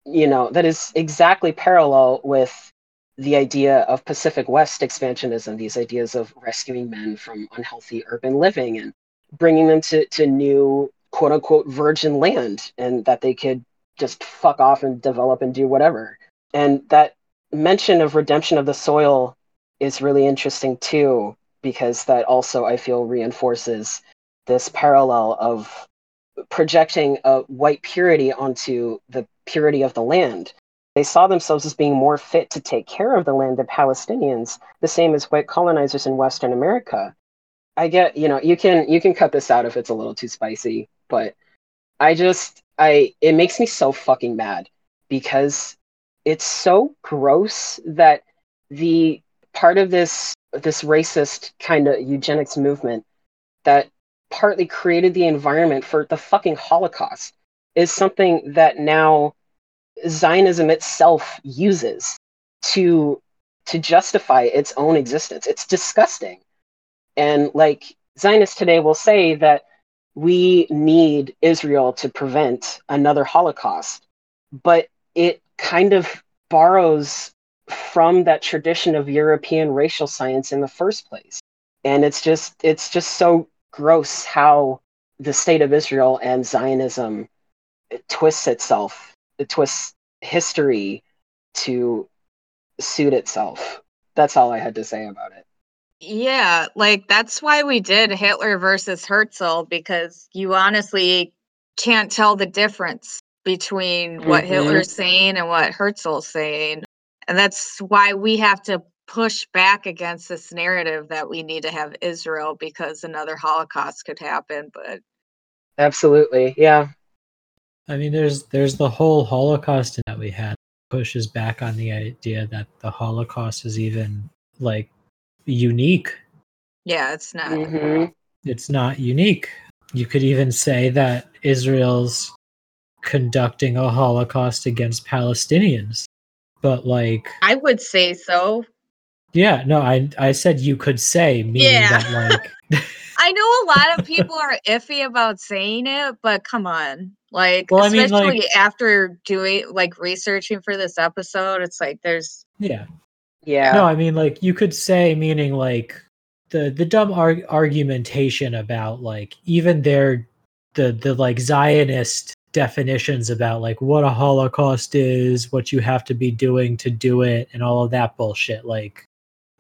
you know, that is exactly parallel with the idea of Pacific West expansionism, these ideas of rescuing men from unhealthy urban living and bringing them to, to new quote unquote virgin land and that they could just fuck off and develop and do whatever. And that mention of redemption of the soil is really interesting too, because that also I feel reinforces this parallel of projecting a white purity onto the purity of the land. They saw themselves as being more fit to take care of the land than Palestinians, the same as white colonizers in Western America. I get, you know, you can you can cut this out if it's a little too spicy, but I just I it makes me so fucking mad because it's so gross that the part of this this racist kind of eugenics movement that partly created the environment for the fucking Holocaust is something that now Zionism itself uses to to justify its own existence. It's disgusting. And like Zionists today will say that we need Israel to prevent another Holocaust, but it kind of borrows from that tradition of European racial science in the first place. And it's just it's just so gross how the state of Israel and Zionism it twists itself, it twists history to suit itself. That's all I had to say about it. Yeah, like that's why we did Hitler versus Herzl because you honestly can't tell the difference between what mm-hmm. Hitler's saying and what Herzl's saying. And that's why we have to push back against this narrative that we need to have Israel because another Holocaust could happen. But absolutely, yeah. I mean, there's there's the whole Holocaust that we had pushes back on the idea that the Holocaust is even like unique. Yeah, it's not. Mm-hmm. It's not unique. You could even say that Israel's conducting a Holocaust against Palestinians. But like I would say so. Yeah, no, I I said you could say, meaning Yeah. that like *laughs* I know a lot of people are iffy about saying it, but come on. Like Well, I mean, especially like- after doing like researching for this episode, it's like there's yeah. Yeah. No, I mean like you could say meaning like the the dumb arg- argumentation about like even their the the like Zionist definitions about like what a Holocaust is, what you have to be doing to do it, and all of that bullshit. Like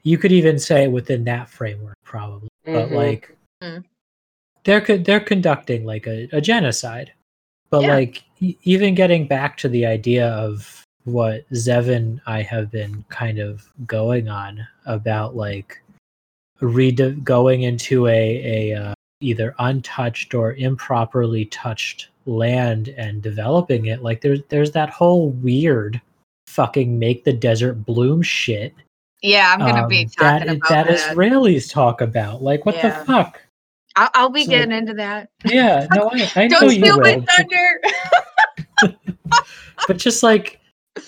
you could even say it within that framework probably, but Mhm. like Mm. they're they're conducting like a, a genocide. But Yeah. like e- even getting back to the idea of what Zev and I have been kind of going on about like rede- going into a a uh, either untouched or improperly touched land and developing it like there's there's that whole weird fucking make the desert bloom shit yeah, I'm gonna be um, talking that about that that. Israelis talk about like what Yeah. the fuck I'll, I'll be So- getting into that. yeah no I, I *laughs* know Don't you will thunder. *laughs* but just like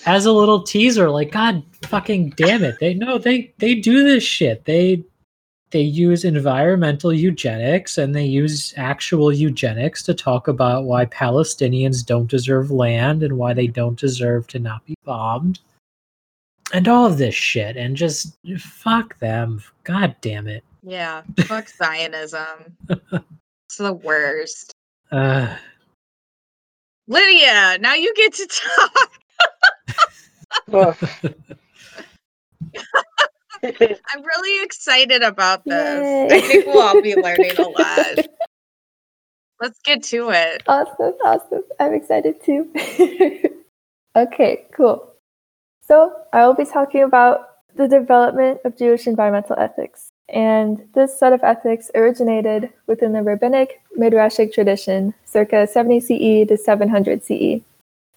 as a little teaser like god fucking damn it they know they they do this shit they they use environmental eugenics and they use actual eugenics to talk about why palestinians don't deserve land and why they don't deserve to not be bombed and all of this shit and just fuck them god damn it yeah, fuck *laughs* Zionism. it's the worst. uh, Lydia, now you get to talk. *laughs* *laughs* I'm really excited about this. Yay. I think we'll all be learning a *laughs* lot. Let's get to it. Awesome, awesome. I'm excited too. *laughs* okay, cool. So, I will be talking about the development of Jewish environmental ethics. And this set of ethics originated within the rabbinic midrashic tradition circa 70 CE to 700 CE.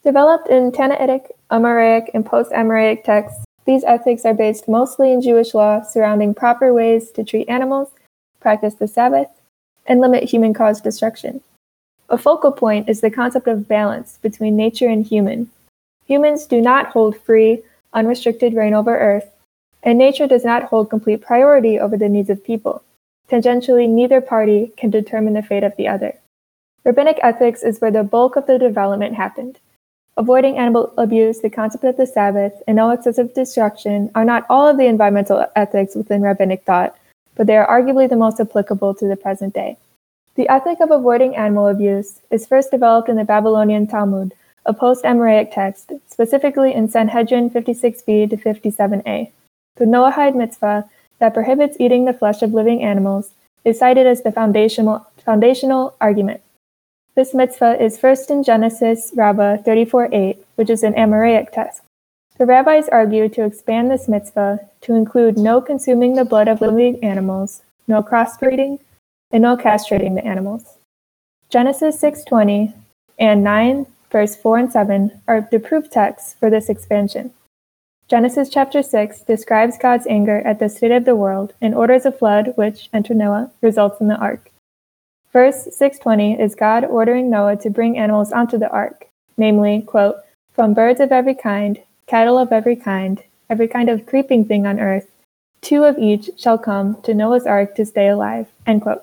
Developed in Tannaitic, Amoraic, and post Amoraic texts, these ethics are based mostly in Jewish law surrounding proper ways to treat animals, practice the Sabbath, and limit human caused destruction. A focal point is the concept of balance between nature and human. Humans do not hold free, unrestricted reign over Earth, and nature does not hold complete priority over the needs of people. Tangentially, neither party can determine the fate of the other. Rabbinic ethics is where the bulk of the development happened. Avoiding animal abuse, the concept of the Sabbath, and no excessive destruction are not all of the environmental ethics within rabbinic thought, but they are arguably the most applicable to the present day. The ethic of avoiding animal abuse is first developed in the Babylonian Talmud, a post Amoraic text, specifically in Sanhedrin 56b to 57a. The Noahide mitzvah that prohibits eating the flesh of living animals is cited as the foundational, foundational argument. This mitzvah is first in Genesis Rabbah 34.8, which is an Amoraic text. The rabbis argue to expand this mitzvah to include no consuming the blood of living animals, no crossbreeding, and no castrating the animals. Genesis 6:20 and 9 verse 4 and 7 are the proof texts for this expansion. Genesis chapter 6 describes God's anger at the state of the world and orders a flood which, enter Noah, results in the ark. Verse 620 is God ordering Noah to bring animals onto the ark, namely, quote, from birds of every kind, cattle of every kind, every kind of creeping thing on earth, two of each shall come to Noah's ark to stay alive, end quote.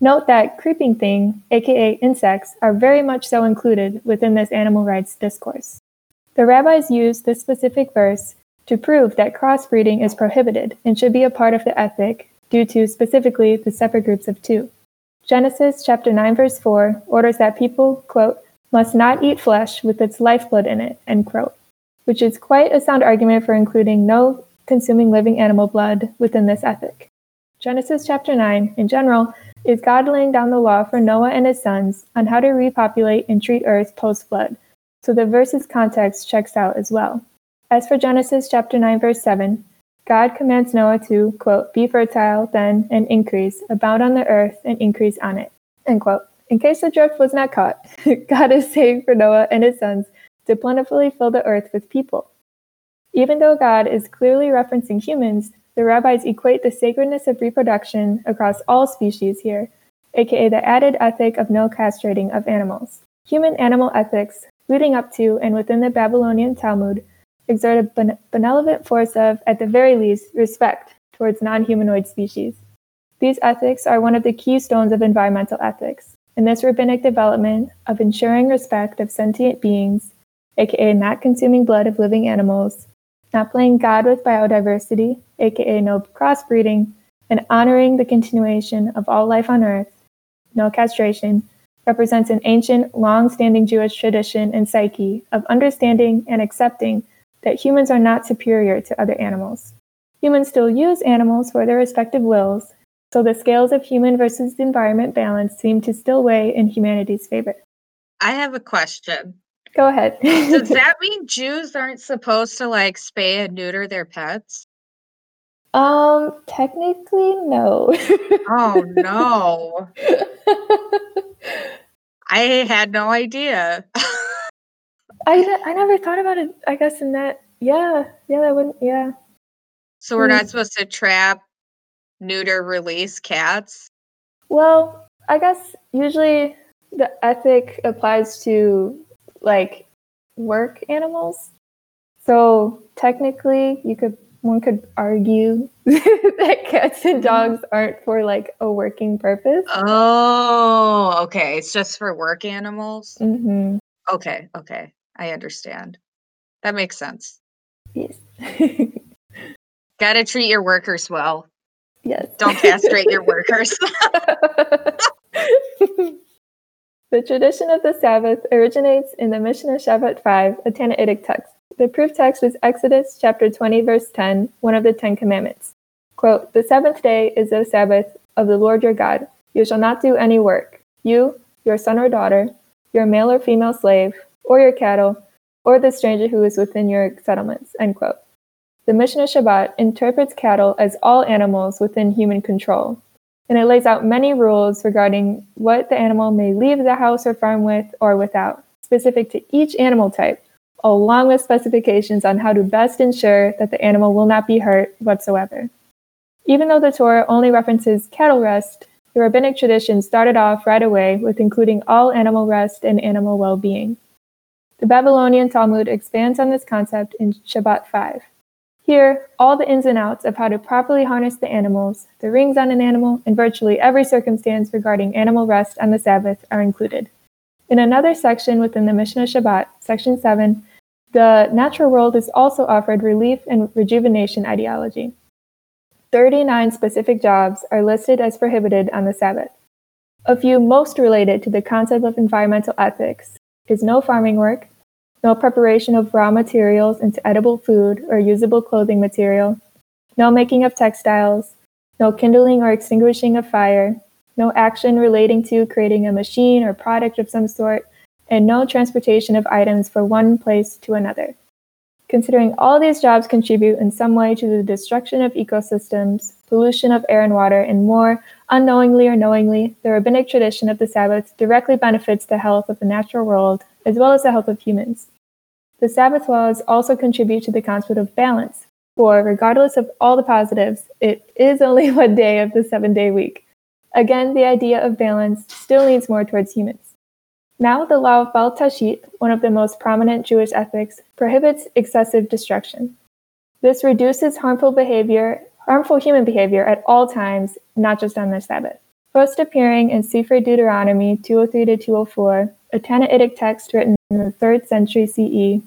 Note that creeping thing, aka insects, are very much so included within this animal rights discourse. The rabbis use this specific verse to prove that crossbreeding is prohibited and should be a part of the ethic due to specifically the separate groups of two. Genesis chapter 9 verse 4 orders that people, quote, must not eat flesh with its lifeblood in it, end quote, which is quite a sound argument for including no consuming living animal blood within this ethic. Genesis chapter 9, in general, is God laying down the law for Noah and his sons on how to repopulate and treat earth post flood, so the verse's context checks out as well. As for Genesis chapter 9, verse 7, God commands Noah to, quote, be fertile, then, and increase, abound on the earth, and increase on it, end quote. In case the drift was not caught, *laughs* God is saying for Noah and his sons to plentifully fill the earth with people. Even though God is clearly referencing humans, the rabbis equate the sacredness of reproduction across all species here, aka the added ethic of no castrating of animals. Human animal ethics, leading up to and within the Babylonian Talmud, exert a ben- benevolent force of, at the very least, respect towards non humanoid species. These ethics are one of the keystones of environmental ethics. In this rabbinic development of ensuring respect of sentient beings, aka not consuming blood of living animals, not playing God with biodiversity, aka no crossbreeding, and honoring the continuation of all life on earth, no castration, represents an ancient, long standing Jewish tradition and psyche of understanding and accepting that humans are not superior to other animals. Humans still use animals for their respective wills, so the scales of human versus environment balance seem to still weigh in humanity's favor. I have a question. Go ahead. *laughs* Does *laughs* that mean Jews aren't supposed to like spay and neuter their pets? um, technically, no. Oh no. *laughs* I had no idea. I, I never thought about it, I guess, in that. Yeah, yeah, that wouldn't, yeah. so we're Hmm. not supposed to trap, neuter, release cats? Well, I guess usually the ethic applies to like work animals. So technically, you could one could argue *laughs* that cats and dogs aren't for like a working purpose. Oh, okay. It's just for work animals? hmm Okay, okay. I understand. That makes sense. Yes. *laughs* Gotta treat your workers well. yes. Don't castrate your workers. *laughs* the tradition of the Sabbath originates in the Mishnah Shabbat 5, a Tannaitic text. The proof text is Exodus chapter 20, verse 10, one of the Ten Commandments. Quote, The seventh day is the Sabbath of the Lord your God. You shall not do any work. You, your son or daughter, your male or female slave, or your cattle, or the stranger who is within your settlements. End quote. The Mishnah Shabbat interprets cattle as all animals within human control, and it lays out many rules regarding what the animal may leave the house or farm with or without, specific to each animal type, along with specifications on how to best ensure that the animal will not be hurt whatsoever. Even though the Torah only references cattle rest, the rabbinic tradition started off right away with including all animal rest and animal well being. The Babylonian Talmud expands on this concept in Shabbat 5. Here, all the ins and outs of how to properly harness the animals, the rings on an animal, and virtually every circumstance regarding animal rest on the Sabbath are included. In another section within the Mishnah Shabbat, section 7, the natural world is also offered relief and rejuvenation ideology. 39 specific jobs are listed as prohibited on the Sabbath. A few most related to the concept of environmental ethics is no farming work, no preparation of raw materials into edible food or usable clothing material, no making of textiles, no kindling or extinguishing of fire, no action relating to creating a machine or product of some sort, and no transportation of items from one place to another. Considering all these jobs contribute in some way to the destruction of ecosystems, pollution of air and water, and more, unknowingly or knowingly, the rabbinic tradition of the Sabbath directly benefits the health of the natural world as well as the health of humans. The Sabbath laws also contribute to the concept of balance, for regardless of all the positives, it is only *laughs* one day of the seven day week. Again, the idea of balance still leans more towards humans. Now, the law of Bal Tashchit, one of the most prominent Jewish ethics, prohibits excessive destruction. This reduces harmful behavior, harmful human behavior at all times, not just on the Sabbath. First appearing in Sefer Deuteronomy 203 to 204, a Tannaitic text written in the 3rd century CE,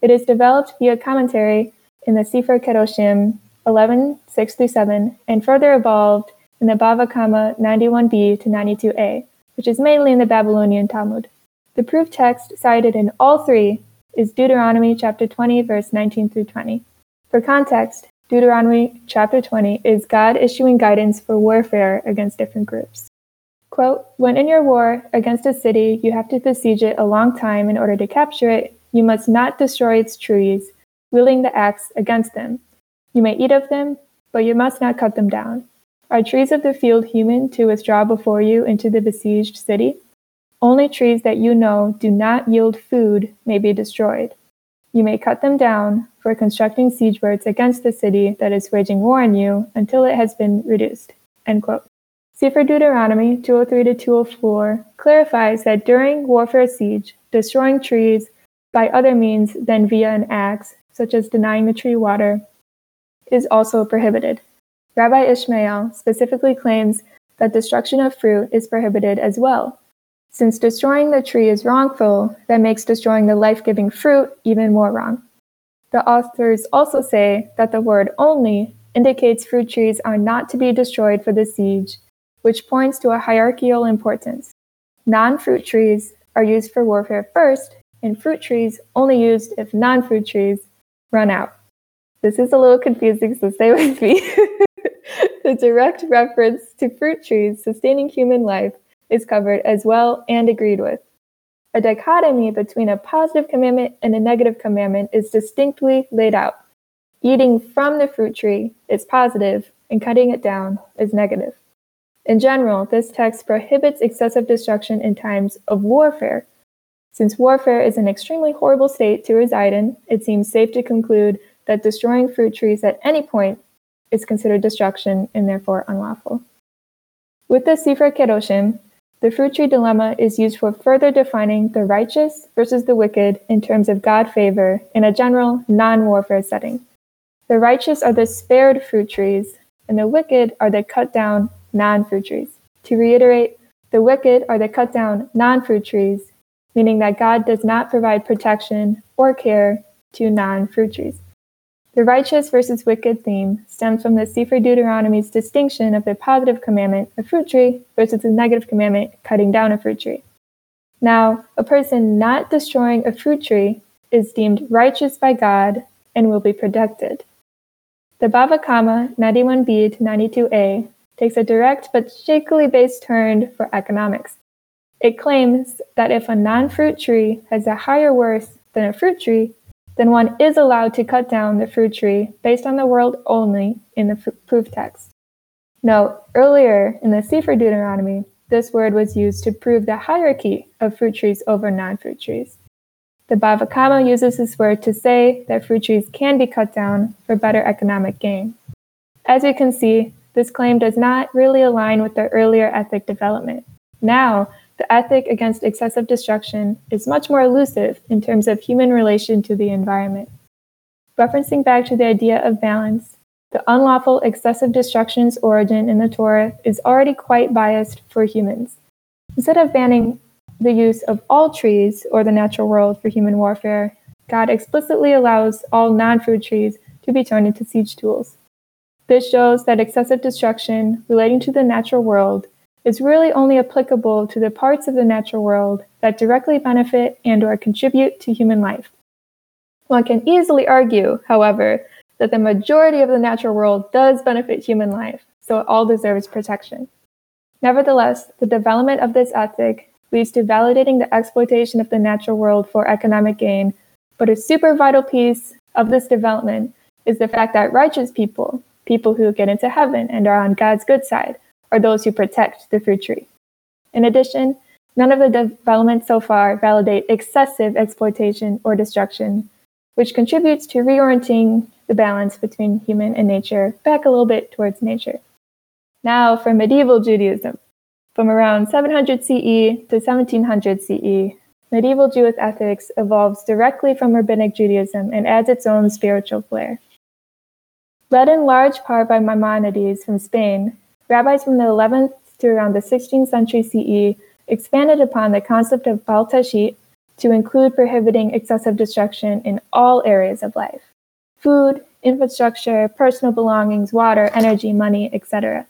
it is developed via commentary in the Sefer Kedoshim 11 6 through 7, and further evolved in the Bava Kama 91b to 92a, which is mainly in the Babylonian Talmud. The proof text cited in all three is Deuteronomy chapter 20, verse 19 through 20. For context, Deuteronomy chapter 20 is God issuing guidance for warfare against different groups. Quote, When in your war against a city, you have to besiege it a long time in order to capture it, you must not destroy its trees, wielding the axe against them. You may eat of them, but you must not cut them down. Are trees of the field human to withdraw before you into the besieged city? Only trees that you know do not yield food may be destroyed. You may cut them down for constructing siege works against the city that is waging war on you until it has been reduced. End quote. Sefer Deuteronomy 203 to 204 clarifies that during warfare siege, destroying trees by other means than via an axe such as denying the tree water, is also prohibited. Rabbi Ishmael specifically claims that destruction of fruit is prohibited as well. Since destroying the tree is wrongful, that makes destroying the life giving fruit even more wrong. The authors also say that the word only indicates fruit trees are not to be destroyed for the siege, which points to a hierarchical importance. Non fruit trees are used for warfare first, and fruit trees only used if non fruit trees run out. This is a little confusing, so stay with me. *laughs* the direct reference to fruit trees sustaining human life is covered as well and agreed with. A dichotomy between a positive commandment and a negative commandment is distinctly laid out. Eating from the fruit tree is positive, and cutting it down is negative. In general, this text prohibits excessive destruction in times of warfare. Since warfare is an extremely horrible state to reside in, it seems safe to conclude that destroying fruit trees at any point is considered destruction and therefore unlawful. With the Sefer Kedoshim, the fruit tree dilemma is used for further defining the righteous versus the wicked in terms of God favor in a general non warfare setting. The righteous are the spared fruit trees, and the wicked are the cut down non fruit trees. To reiterate, the wicked are the cut down non fruit trees, meaning that God does not provide protection or care to non fruit trees. The righteous versus wicked theme stems from the Sefer Deuteronomy's distinction of the positive commandment, a fruit tree, versus the negative commandment, cutting down a fruit tree. Now, a person not destroying a fruit tree is deemed righteous by God and will be protected. The Bava Kama 91b to 92a takes a direct but shakily based turn for economics. It claims that if a non fruit tree has a higher worth than a fruit tree, then one is allowed to cut down the fruit tree based on the world only in the proof text. Note, earlier in the Sefer Deuteronomy, this word was used to prove the hierarchy of fruit trees over non fruit trees. The Bava Kama uses this word to say that fruit trees can be cut down for better economic gain. As you can see, this claim does not really align with the earlier ethic development. Now, the ethic against excessive destruction is much more elusive in terms of human relation to the environment. Referencing back to the idea of balance, the unlawful excessive destruction's origin in the Torah is already quite biased for humans. Instead of banning the use of all trees or the natural world for human warfare, God explicitly allows all non fruit trees to be turned into siege tools. This shows that excessive destruction relating to the natural world is really only applicable to the parts of the natural world that directly benefit and or contribute to human life. One can easily argue, however, that the majority of the natural world does benefit human life, so it all deserves protection. Nevertheless, the development of this ethic leads to validating the exploitation of the natural world for economic gain, but a super vital piece of this development is the fact that righteous people, people who get into heaven and are on God's good side, are those who protect the fruit tree. In addition, none of the developments so far validate excessive exploitation or destruction, which contributes to reorienting the balance between human and nature back a little bit towards nature. Now, for medieval Judaism. From around 700 CE to 1700 CE, medieval Jewish ethics evolves directly from rabbinic Judaism and adds its own spiritual flair. Led in large part by Maimonides from Spain, Rabbis from the 11th to around the 16th century CE expanded upon the concept of Baal Tashchit to include prohibiting excessive destruction in all areas of life food, infrastructure, personal belongings, water, energy, money, etc.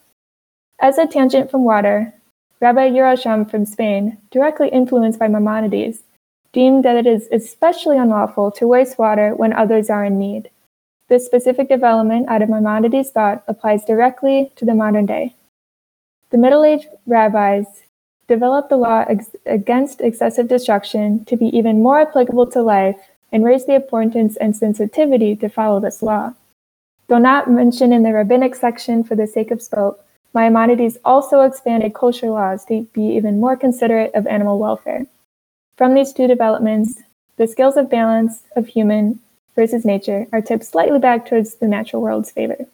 As a tangent from water, Rabbi Yerucham from Spain, directly influenced by Maimonides, deemed that it is especially unlawful to waste water when others are in need. This specific development out of Maimonides' thought applies directly to the modern day. The Middle Age rabbis developed the law ex- against excessive destruction to be even more applicable to life and raised the importance and sensitivity to follow this law. Though not mentioned in the rabbinic section for the sake of scope, Maimonides also expanded kosher laws to be even more considerate of animal welfare. From these two developments, the scales of balance of human versus nature are tipped slightly back towards the natural world's favor.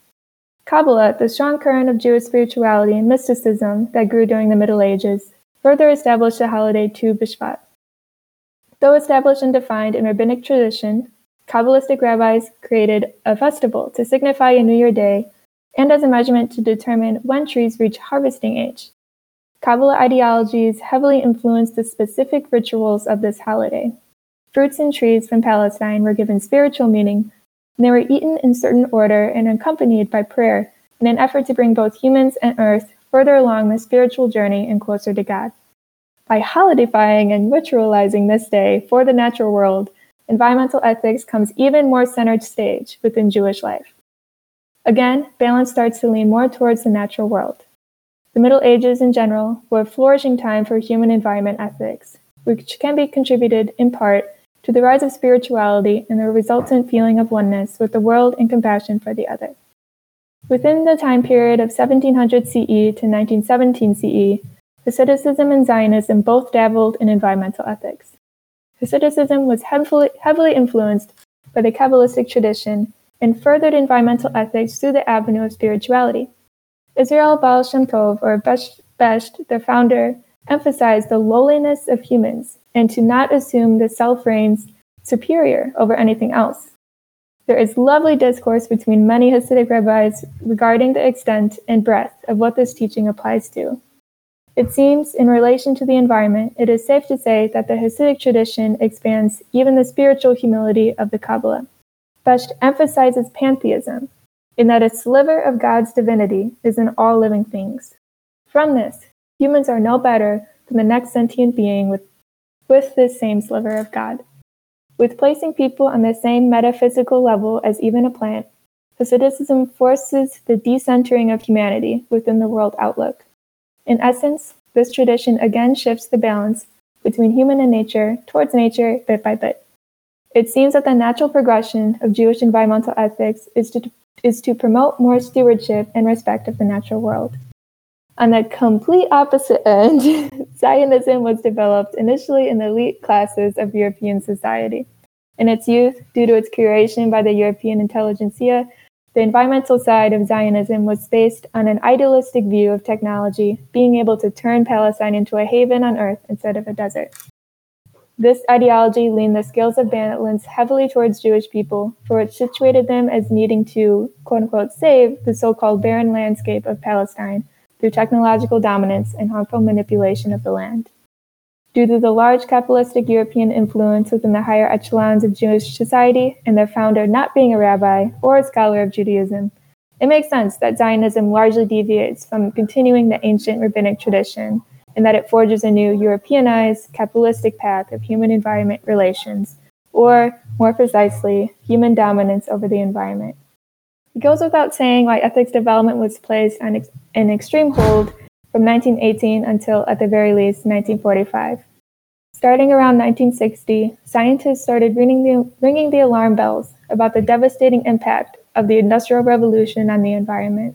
Kabbalah, the strong current of Jewish spirituality and mysticism that grew during the Middle Ages, further established the holiday Tu B'Shvat. Though established and defined in rabbinic tradition, Kabbalistic rabbis created a festival to signify a New Year day and as a measurement to determine when trees reach harvesting age. Kabbalah ideologies heavily influenced the specific rituals of this holiday. Fruits and trees from Palestine were given spiritual meaning, and they were eaten in certain order and accompanied by prayer in an effort to bring both humans and earth further along the spiritual journey and closer to God. By holidayfying and ritualizing this day for the natural world, environmental ethics comes even more centered stage within Jewish life. Again, balance starts to lean more towards the natural world. The Middle Ages in general were a flourishing time for human environment ethics, which can be contributed in part to the rise of spirituality and the resultant feeling of oneness with the world and compassion for the other. Within the time period of 1700 CE to 1917 CE, Hasidism and Zionism both dabbled in environmental ethics. Hasidism was heavily, heavily influenced by the Kabbalistic tradition and furthered environmental ethics through the avenue of spirituality. Israel Baal Shem Tov, or Besht, the founder, emphasized the lowliness of humans and to not assume the self reigns superior over anything else. There is lovely discourse between many Hasidic rabbis regarding the extent and breadth of what this teaching applies to. It seems, in relation to the environment, it is safe to say that the Hasidic tradition expands even the spiritual humility of the Kabbalah. Besht emphasizes pantheism, in that a sliver of God's divinity is in all living things. From this, humans are no better than the next sentient being with, with this same sliver of God. With placing people on the same metaphysical level as even a plant, Hasidism forces the decentering of humanity within the world outlook. In essence, this tradition again shifts the balance between human and nature towards nature bit by bit. It seems that the natural progression of Jewish environmental ethics is to, is to promote more stewardship and respect of the natural world. On the complete opposite end, *laughs* Zionism was developed initially in the elite classes of European society. In its youth, due to its curation by the European intelligentsia, the environmental side of Zionism was based on an idealistic view of technology being able to turn Palestine into a haven on earth instead of a desert. This ideology leaned the scales of balance heavily towards Jewish people, for it situated them as needing to, quote unquote, save the so called barren landscape of Palestine through technological dominance and harmful manipulation of the land. Due to the large capitalistic European influence within the higher echelons of Jewish society and their founder not being a rabbi or a scholar of Judaism, it makes sense that Zionism largely deviates from continuing the ancient rabbinic tradition and that it forges a new Europeanized, capitalistic path of human environment relations, or, more precisely, human dominance over the environment. It goes without saying why ethics development was placed on ex- an extreme hold from 1918 until, at the very least, 1945. Starting around 1960, scientists started ringing the, ringing the alarm bells about the devastating impact of the Industrial Revolution on the environment.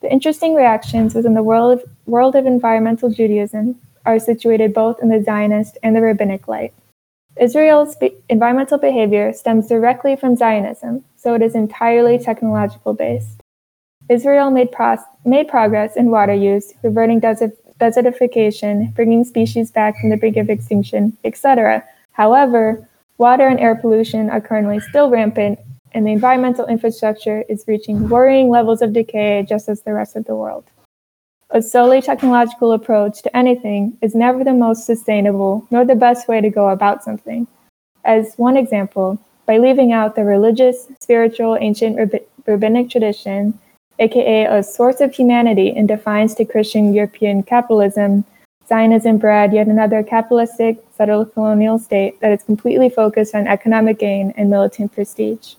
The interesting reactions within the world of, world of environmental Judaism are situated both in the Zionist and the rabbinic light. Israel's be- environmental behavior stems directly from Zionism, so it is entirely technological based. Israel made, made progress in water use, reverting desert- desertification, bringing species back from the brink of extinction, etc. However, water and air pollution are currently still rampant, and the environmental infrastructure is reaching worrying levels of decay just as the rest of the world. A solely technological approach to anything is never the most sustainable nor the best way to go about something. As one example, by leaving out the religious, spiritual, ancient rabbinic tradition, aka a source of humanity in defiance to Christian European capitalism, Zionism bred yet another capitalistic, settler colonial state that is completely focused on economic gain and militant prestige.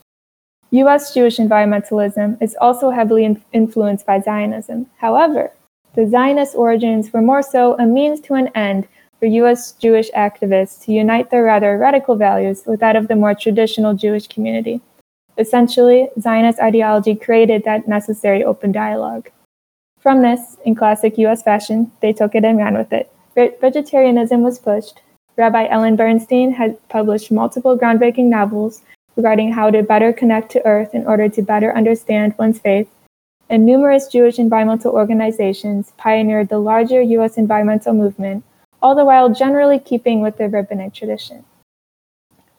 US Jewish environmentalism is also heavily in- influenced by Zionism. However, the Zionist origins were more so a means to an end for US Jewish activists to unite their rather radical values with that of the more traditional Jewish community. Essentially, Zionist ideology created that necessary open dialogue. From this, in classic US fashion, they took it and ran with it. Vegetarianism was pushed. Rabbi Ellen Bernstein had published multiple groundbreaking novels regarding how to better connect to Earth in order to better understand one's faith and numerous Jewish environmental organizations pioneered the larger U.S. environmental movement, all the while generally keeping with the rabbinic tradition.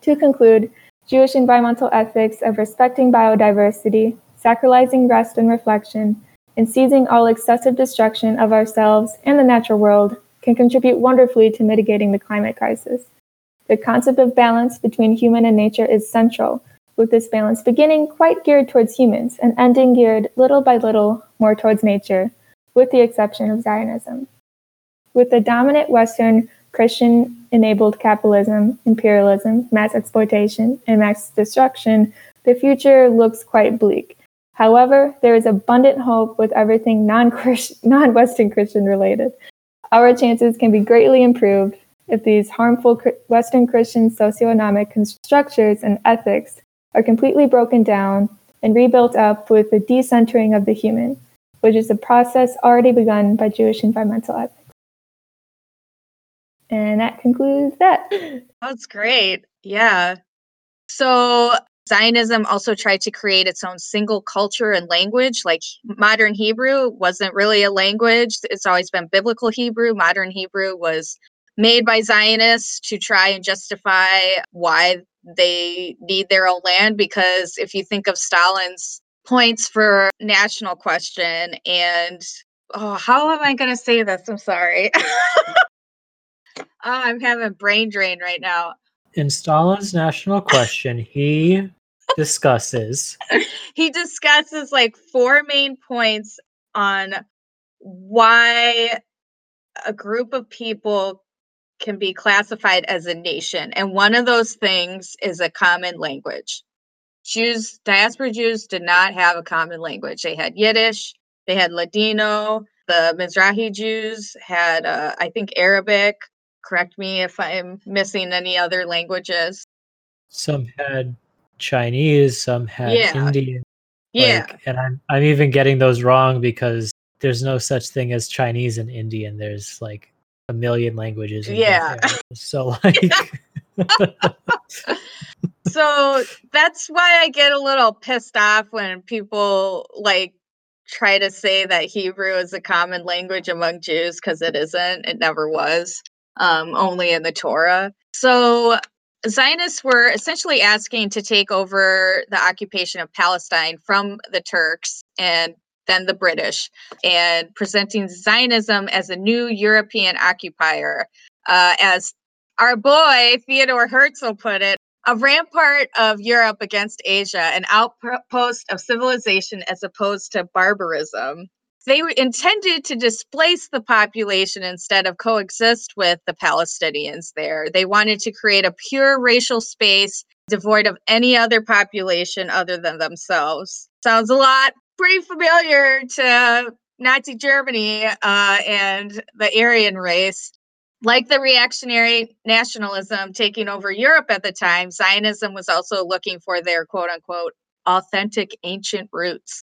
To conclude, Jewish environmental ethics of respecting biodiversity, sacralizing rest and reflection, and seizing all excessive destruction of ourselves and the natural world can contribute wonderfully to mitigating the climate crisis. The concept of balance between human and nature is central, with this balance beginning quite geared towards humans and ending geared little by little more towards nature, with the exception of Zionism. With the dominant Western Christian enabled capitalism, imperialism, mass exploitation, and mass destruction, the future looks quite bleak. However, there is abundant hope with everything non Western Christian related. Our chances can be greatly improved if these harmful Western Christian socioeconomic structures and ethics are completely broken down and rebuilt up with the decentering of the human, which is a process already begun by Jewish environmental ethics. And that concludes that. That's great. Yeah. So Zionism also tried to create its own single culture and language. Like modern Hebrew wasn't really a language, it's always been biblical Hebrew. Modern Hebrew was made by Zionists to try and justify why they need their own land. Because if you think of Stalin's points for national question and oh, how am I going to say this? I'm sorry. oh, *laughs* I'm having brain drain right now. In Stalin's national question, he discusses. *laughs* he discusses like four main points on why a group of people can be classified as a nation. And one of those things is a common language. Jews, diaspora Jews did not have a common language. They had Yiddish, they had Ladino, the Mizrahi Jews had, uh, I think, Arabic. Correct me if I'm missing any other languages. Some had Chinese, some had Yeah. Indian. Yeah. Like, and I'm I'm even getting those wrong because there's no such thing as Chinese and Indian. There's like a million languages. in Yeah. *laughs* So like *laughs* so that's why I get a little pissed off when people like try to say that Hebrew is a common language among Jews because it isn't. It never was. Um, only in the Torah. So Zionists were essentially asking to take over the occupation of Palestine from the Turks and then the British, and presenting Zionism as a new European occupier. Uh, as our boy Theodore Herzl put it, a rampart of Europe against Asia, an outpost of civilization as opposed to barbarism. They intended to displace the population instead of coexist with the Palestinians there. They wanted to create a pure racial space devoid of any other population other than themselves. Sounds a lot pretty familiar to Nazi Germany uh, and the Aryan race. Like the reactionary nationalism taking over Europe at the time, Zionism was also looking for their quote unquote authentic ancient roots.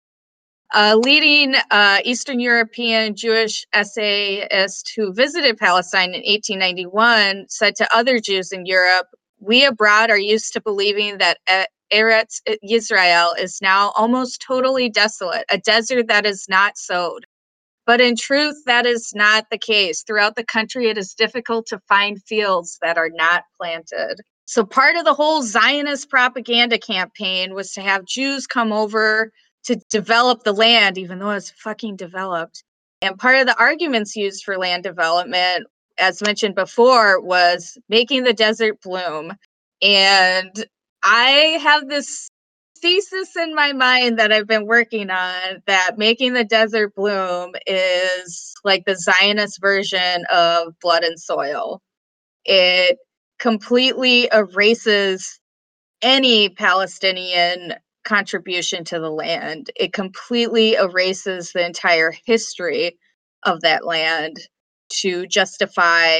A leading uh, Eastern European Jewish essayist who visited Palestine in 1891 said to other Jews in Europe, We abroad are used to believing that E- Eretz Israel is now almost totally desolate, a desert that is not sowed. But in truth, that is not the case. Throughout the country, it is difficult to find fields that are not planted. So, part of the whole Zionist propaganda campaign was to have Jews come over to develop the land, even though it's fucking developed. And part of the arguments used for land development, as mentioned before, was making the desert bloom. And I have this thesis in my mind that I've been working on that making the desert bloom is like the Zionist version of blood and soil. It completely erases any Palestinian contribution to the land. It completely erases the entire history of that land to justify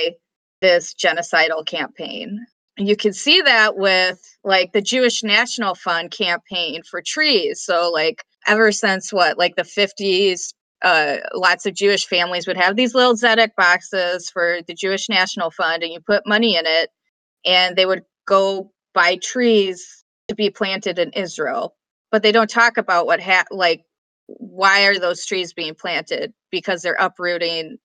this genocidal campaign. You can see that with like the Jewish National Fund campaign for trees. So, like, ever since what, like the 50s, uh, lots of Jewish families would have these little Zedek boxes for the Jewish National Fund, and you put money in it, and they would go buy trees to be planted in Israel. But they don't talk about what, ha- like, why are those trees being planted? Because they're uprooting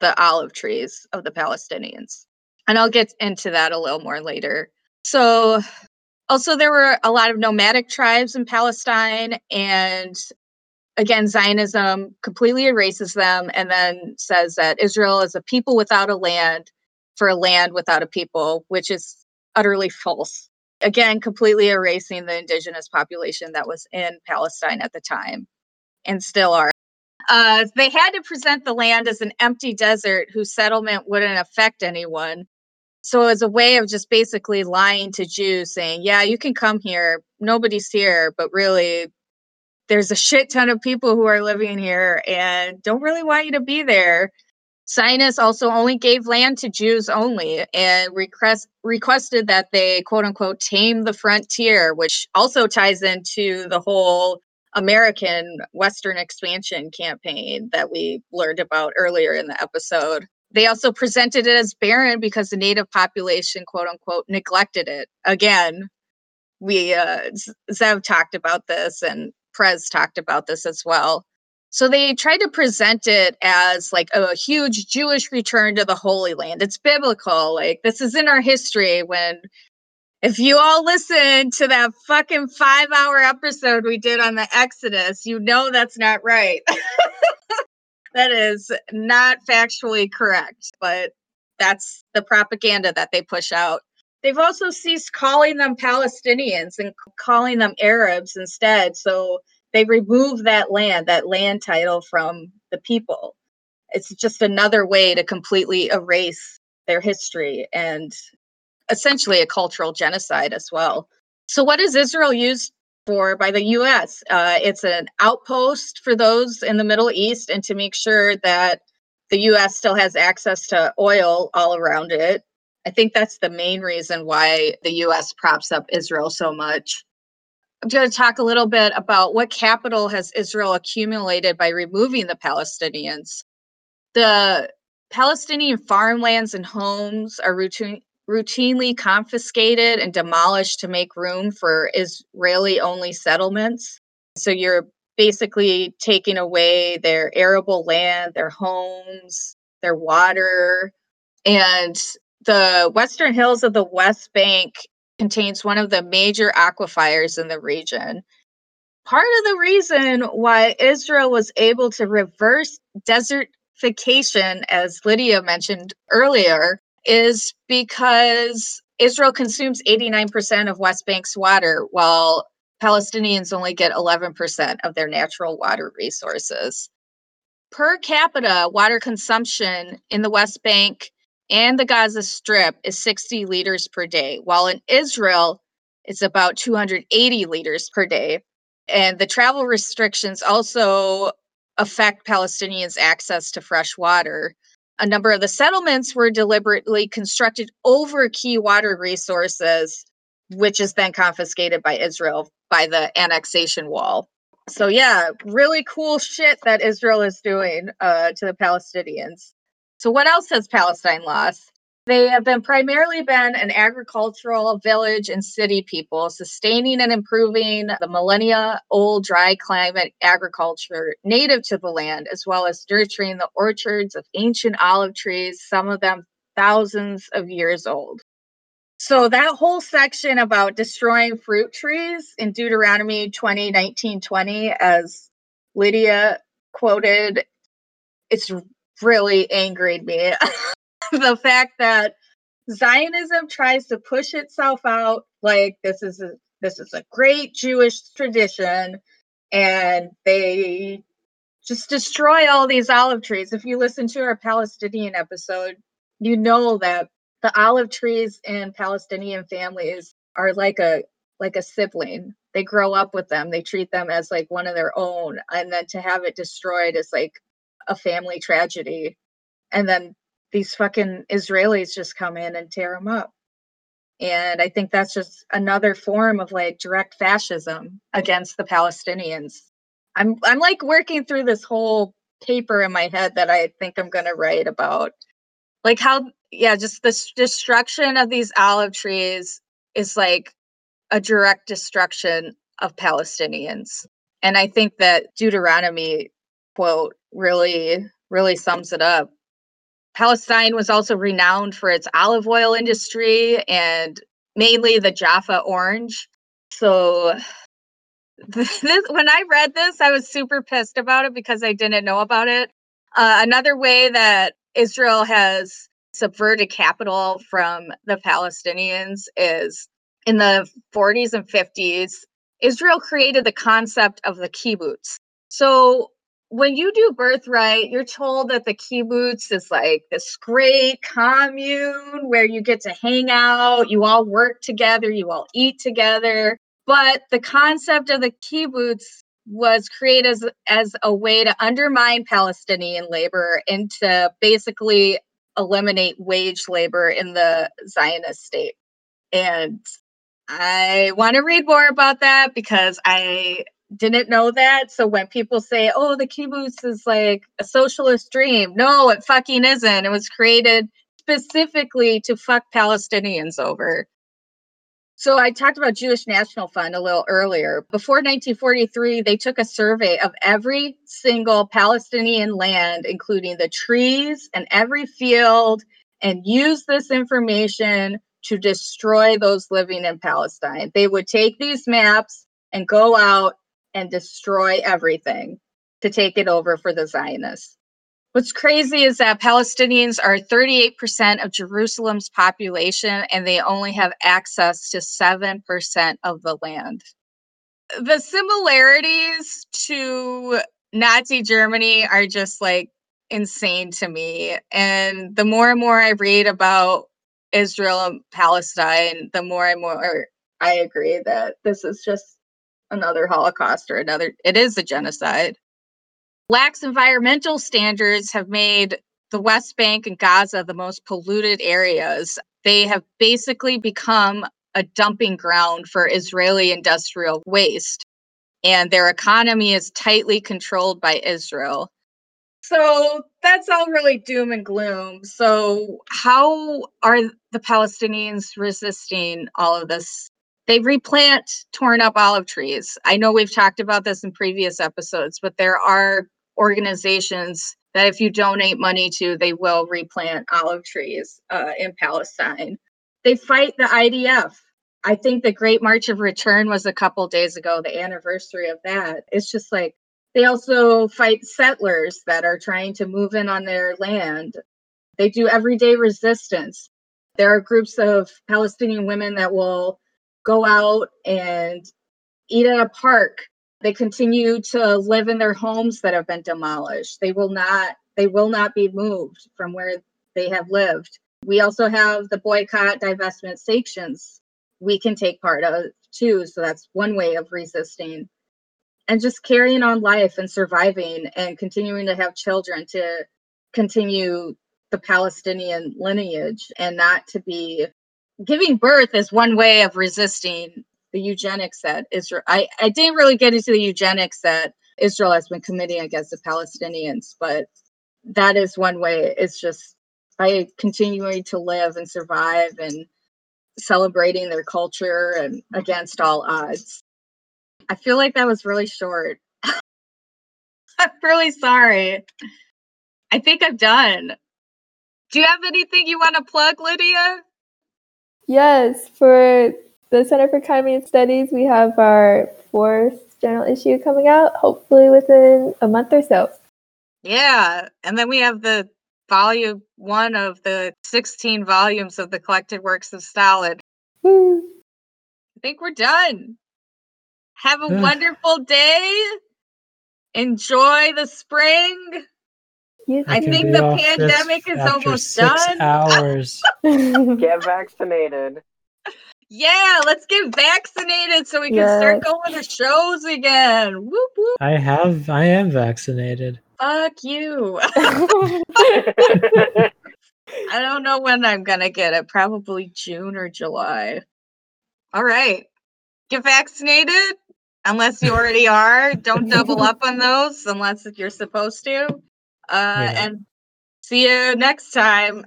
the olive trees of the Palestinians. And I'll get into that a little more later. So, Also, there were a lot of nomadic tribes in Palestine, and again, Zionism completely erases them and then says that Israel is a people without a land for a land without a people, which is utterly false. Again, completely erasing the indigenous population that was in Palestine at the time and still are. Uh, they had to present the land as an empty desert whose settlement wouldn't affect anyone. So was a way of just basically lying to Jews, saying, Yeah, you can come here. Nobody's here, but really, there's a shit ton of people who are living here and don't really want you to be there. Zionists also only gave land to Jews only and request, requested that they quote unquote tame the frontier, which also ties into the whole American Western expansion campaign that we learned about earlier in the episode. They also presented it as barren because the native population, quote unquote, neglected it. Again, we, uh, Zev talked about this and Prez talked about this as well. So they tried to present it as like a huge Jewish return to the Holy Land. It's biblical. Like this is in our history when if you all listen to that fucking 5-hour episode we did on the Exodus, you know that's not right. *laughs* that is not factually correct, but that's the propaganda that they push out. They've also ceased calling them Palestinians and calling them Arabs instead. So they remove that land, that land title from the people. It's just another way to completely erase their history and essentially a cultural genocide as well. So, what is Israel used for by the US? Uh, it's an outpost for those in the Middle East and to make sure that the US still has access to oil all around it. I think that's the main reason why the US props up Israel so much. I'm going to talk a little bit about what capital has Israel accumulated by removing the Palestinians. The Palestinian farmlands and homes are routine, routinely confiscated and demolished to make room for Israeli only settlements. So you're basically taking away their arable land, their homes, their water. And the western hills of the West Bank contains one of the major aquifers in the region. Part of the reason why Israel was able to reverse desertification, as Lydia mentioned earlier, is because Israel consumes 89% of West Bank's water, while Palestinians only get 11% of their natural water resources. Per capita water consumption in the West Bank and the Gaza Strip is 60 liters per day, while in Israel, it's about 280 liters per day. And the travel restrictions also affect Palestinians' access to fresh water. A number of the settlements were deliberately constructed over key water resources, which is then confiscated by Israel by the annexation wall. So, yeah, really cool shit that Israel is doing uh, to the Palestinians. So, what else has Palestine lost? They have been primarily been an agricultural village and city people, sustaining and improving the millennia old dry climate agriculture native to the land, as well as nurturing the orchards of ancient olive trees, some of them thousands of years old. So that whole section about destroying fruit trees in Deuteronomy 20, 19, 20, as Lydia quoted, it's really angered me. *laughs* *laughs* the fact that Zionism tries to push itself out like this is a this is a great Jewish tradition and they just destroy all these olive trees. If you listen to our Palestinian episode, you know that the olive trees in Palestinian families are like a like a sibling. They grow up with them. They treat them as like one of their own. And then to have it destroyed is like a family tragedy. And then these fucking Israelis just come in and tear them up. And I think that's just another form of like direct fascism against the Palestinians. I'm I'm like working through this whole paper in my head that I think I'm going to write about like how yeah, just the destruction of these olive trees is like a direct destruction of Palestinians. And I think that Deuteronomy quote really, really sums it up. Palestine was also renowned for its olive oil industry, and mainly the Jaffa orange. So *laughs* this, when I read this, I was super pissed about it because I didn't know about it. Uh, another way that Israel has subverted capital from the Palestinians is in the 40s and 50s, Israel created the concept of the kibbutz. So when you do birthright, you're told that the kibbutz is like this great commune where you get to hang out, you all work together, you all eat together. But the concept of the kibbutz was created as, as a way to undermine Palestinian labor and to basically eliminate wage labor in the Zionist state. And I want to read more about that because I didn't know that. So when people say, oh, the kibbutz is like a socialist dream, no, it fucking isn't. It was created specifically to fuck Palestinians over. So I talked about Jewish National Fund a little earlier. Before 1943, they took a survey of every single Palestinian land, including the trees and every field, and used this information to destroy those living in Palestine. They would take these maps and go out and destroy everything to take it over for the Zionists. What's crazy is that Palestinians are 38% of Jerusalem's population and they only have access to 7% of the land. The similarities to Nazi Germany are just like insane to me. And the more and more I read about Israel and Palestine, the more and more I agree that this is just another Holocaust or another, it is a genocide. Lax environmental standards have made the West Bank and Gaza the most polluted areas. They have basically become a dumping ground for Israeli industrial waste, and their economy is tightly controlled by Israel. So that's all really doom and gloom. So, how are the Palestinians resisting all of this? They replant torn up olive trees. I know we've talked about this in previous episodes, but there are organizations that if you donate money to, they will replant olive trees uh, in Palestine. They fight the IDF. I think the Great March of Return was a couple days ago, the anniversary of that. It's just like they also fight settlers that are trying to move in on their land. They do everyday resistance. There are groups of Palestinian women that will go out and eat at a park they continue to live in their homes that have been demolished. They will not they will not be moved from where they have lived. We also have the boycott, divestment, sanctions we can take part of too. So that's one way of resisting and just carrying on life and surviving and continuing to have children to continue the Palestinian lineage and not to be giving birth is one way of resisting the eugenics that Israel. I, I didn't really get into the eugenics that Israel has been committing against the Palestinians, but that is one way. It's just by continuing to live and survive and celebrating their culture and against all odds. I feel like that was really short. *laughs* I'm really sorry. I think I'm done. Do you have anything you want to plug, Lydia? Yes, for the Center for Communist Studies, we have our fourth journal issue coming out, hopefully within a month or so. Yeah, and then we have the volume one of the 16 volumes of the collected works of Stalin. Woo. I think we're done. Have a wonderful day. Enjoy the spring. You I think the pandemic is after almost six done. hours. *laughs* Get vaccinated. Yeah, let's get vaccinated so we can start going to shows again. Whoop whoop. I have. I am vaccinated. Fuck you. *laughs* I don't know when I'm gonna get it. Probably June or July. All right. Get vaccinated unless you already are. Don't double up on those unless you're supposed to. Uh, Yeah. And see you next time.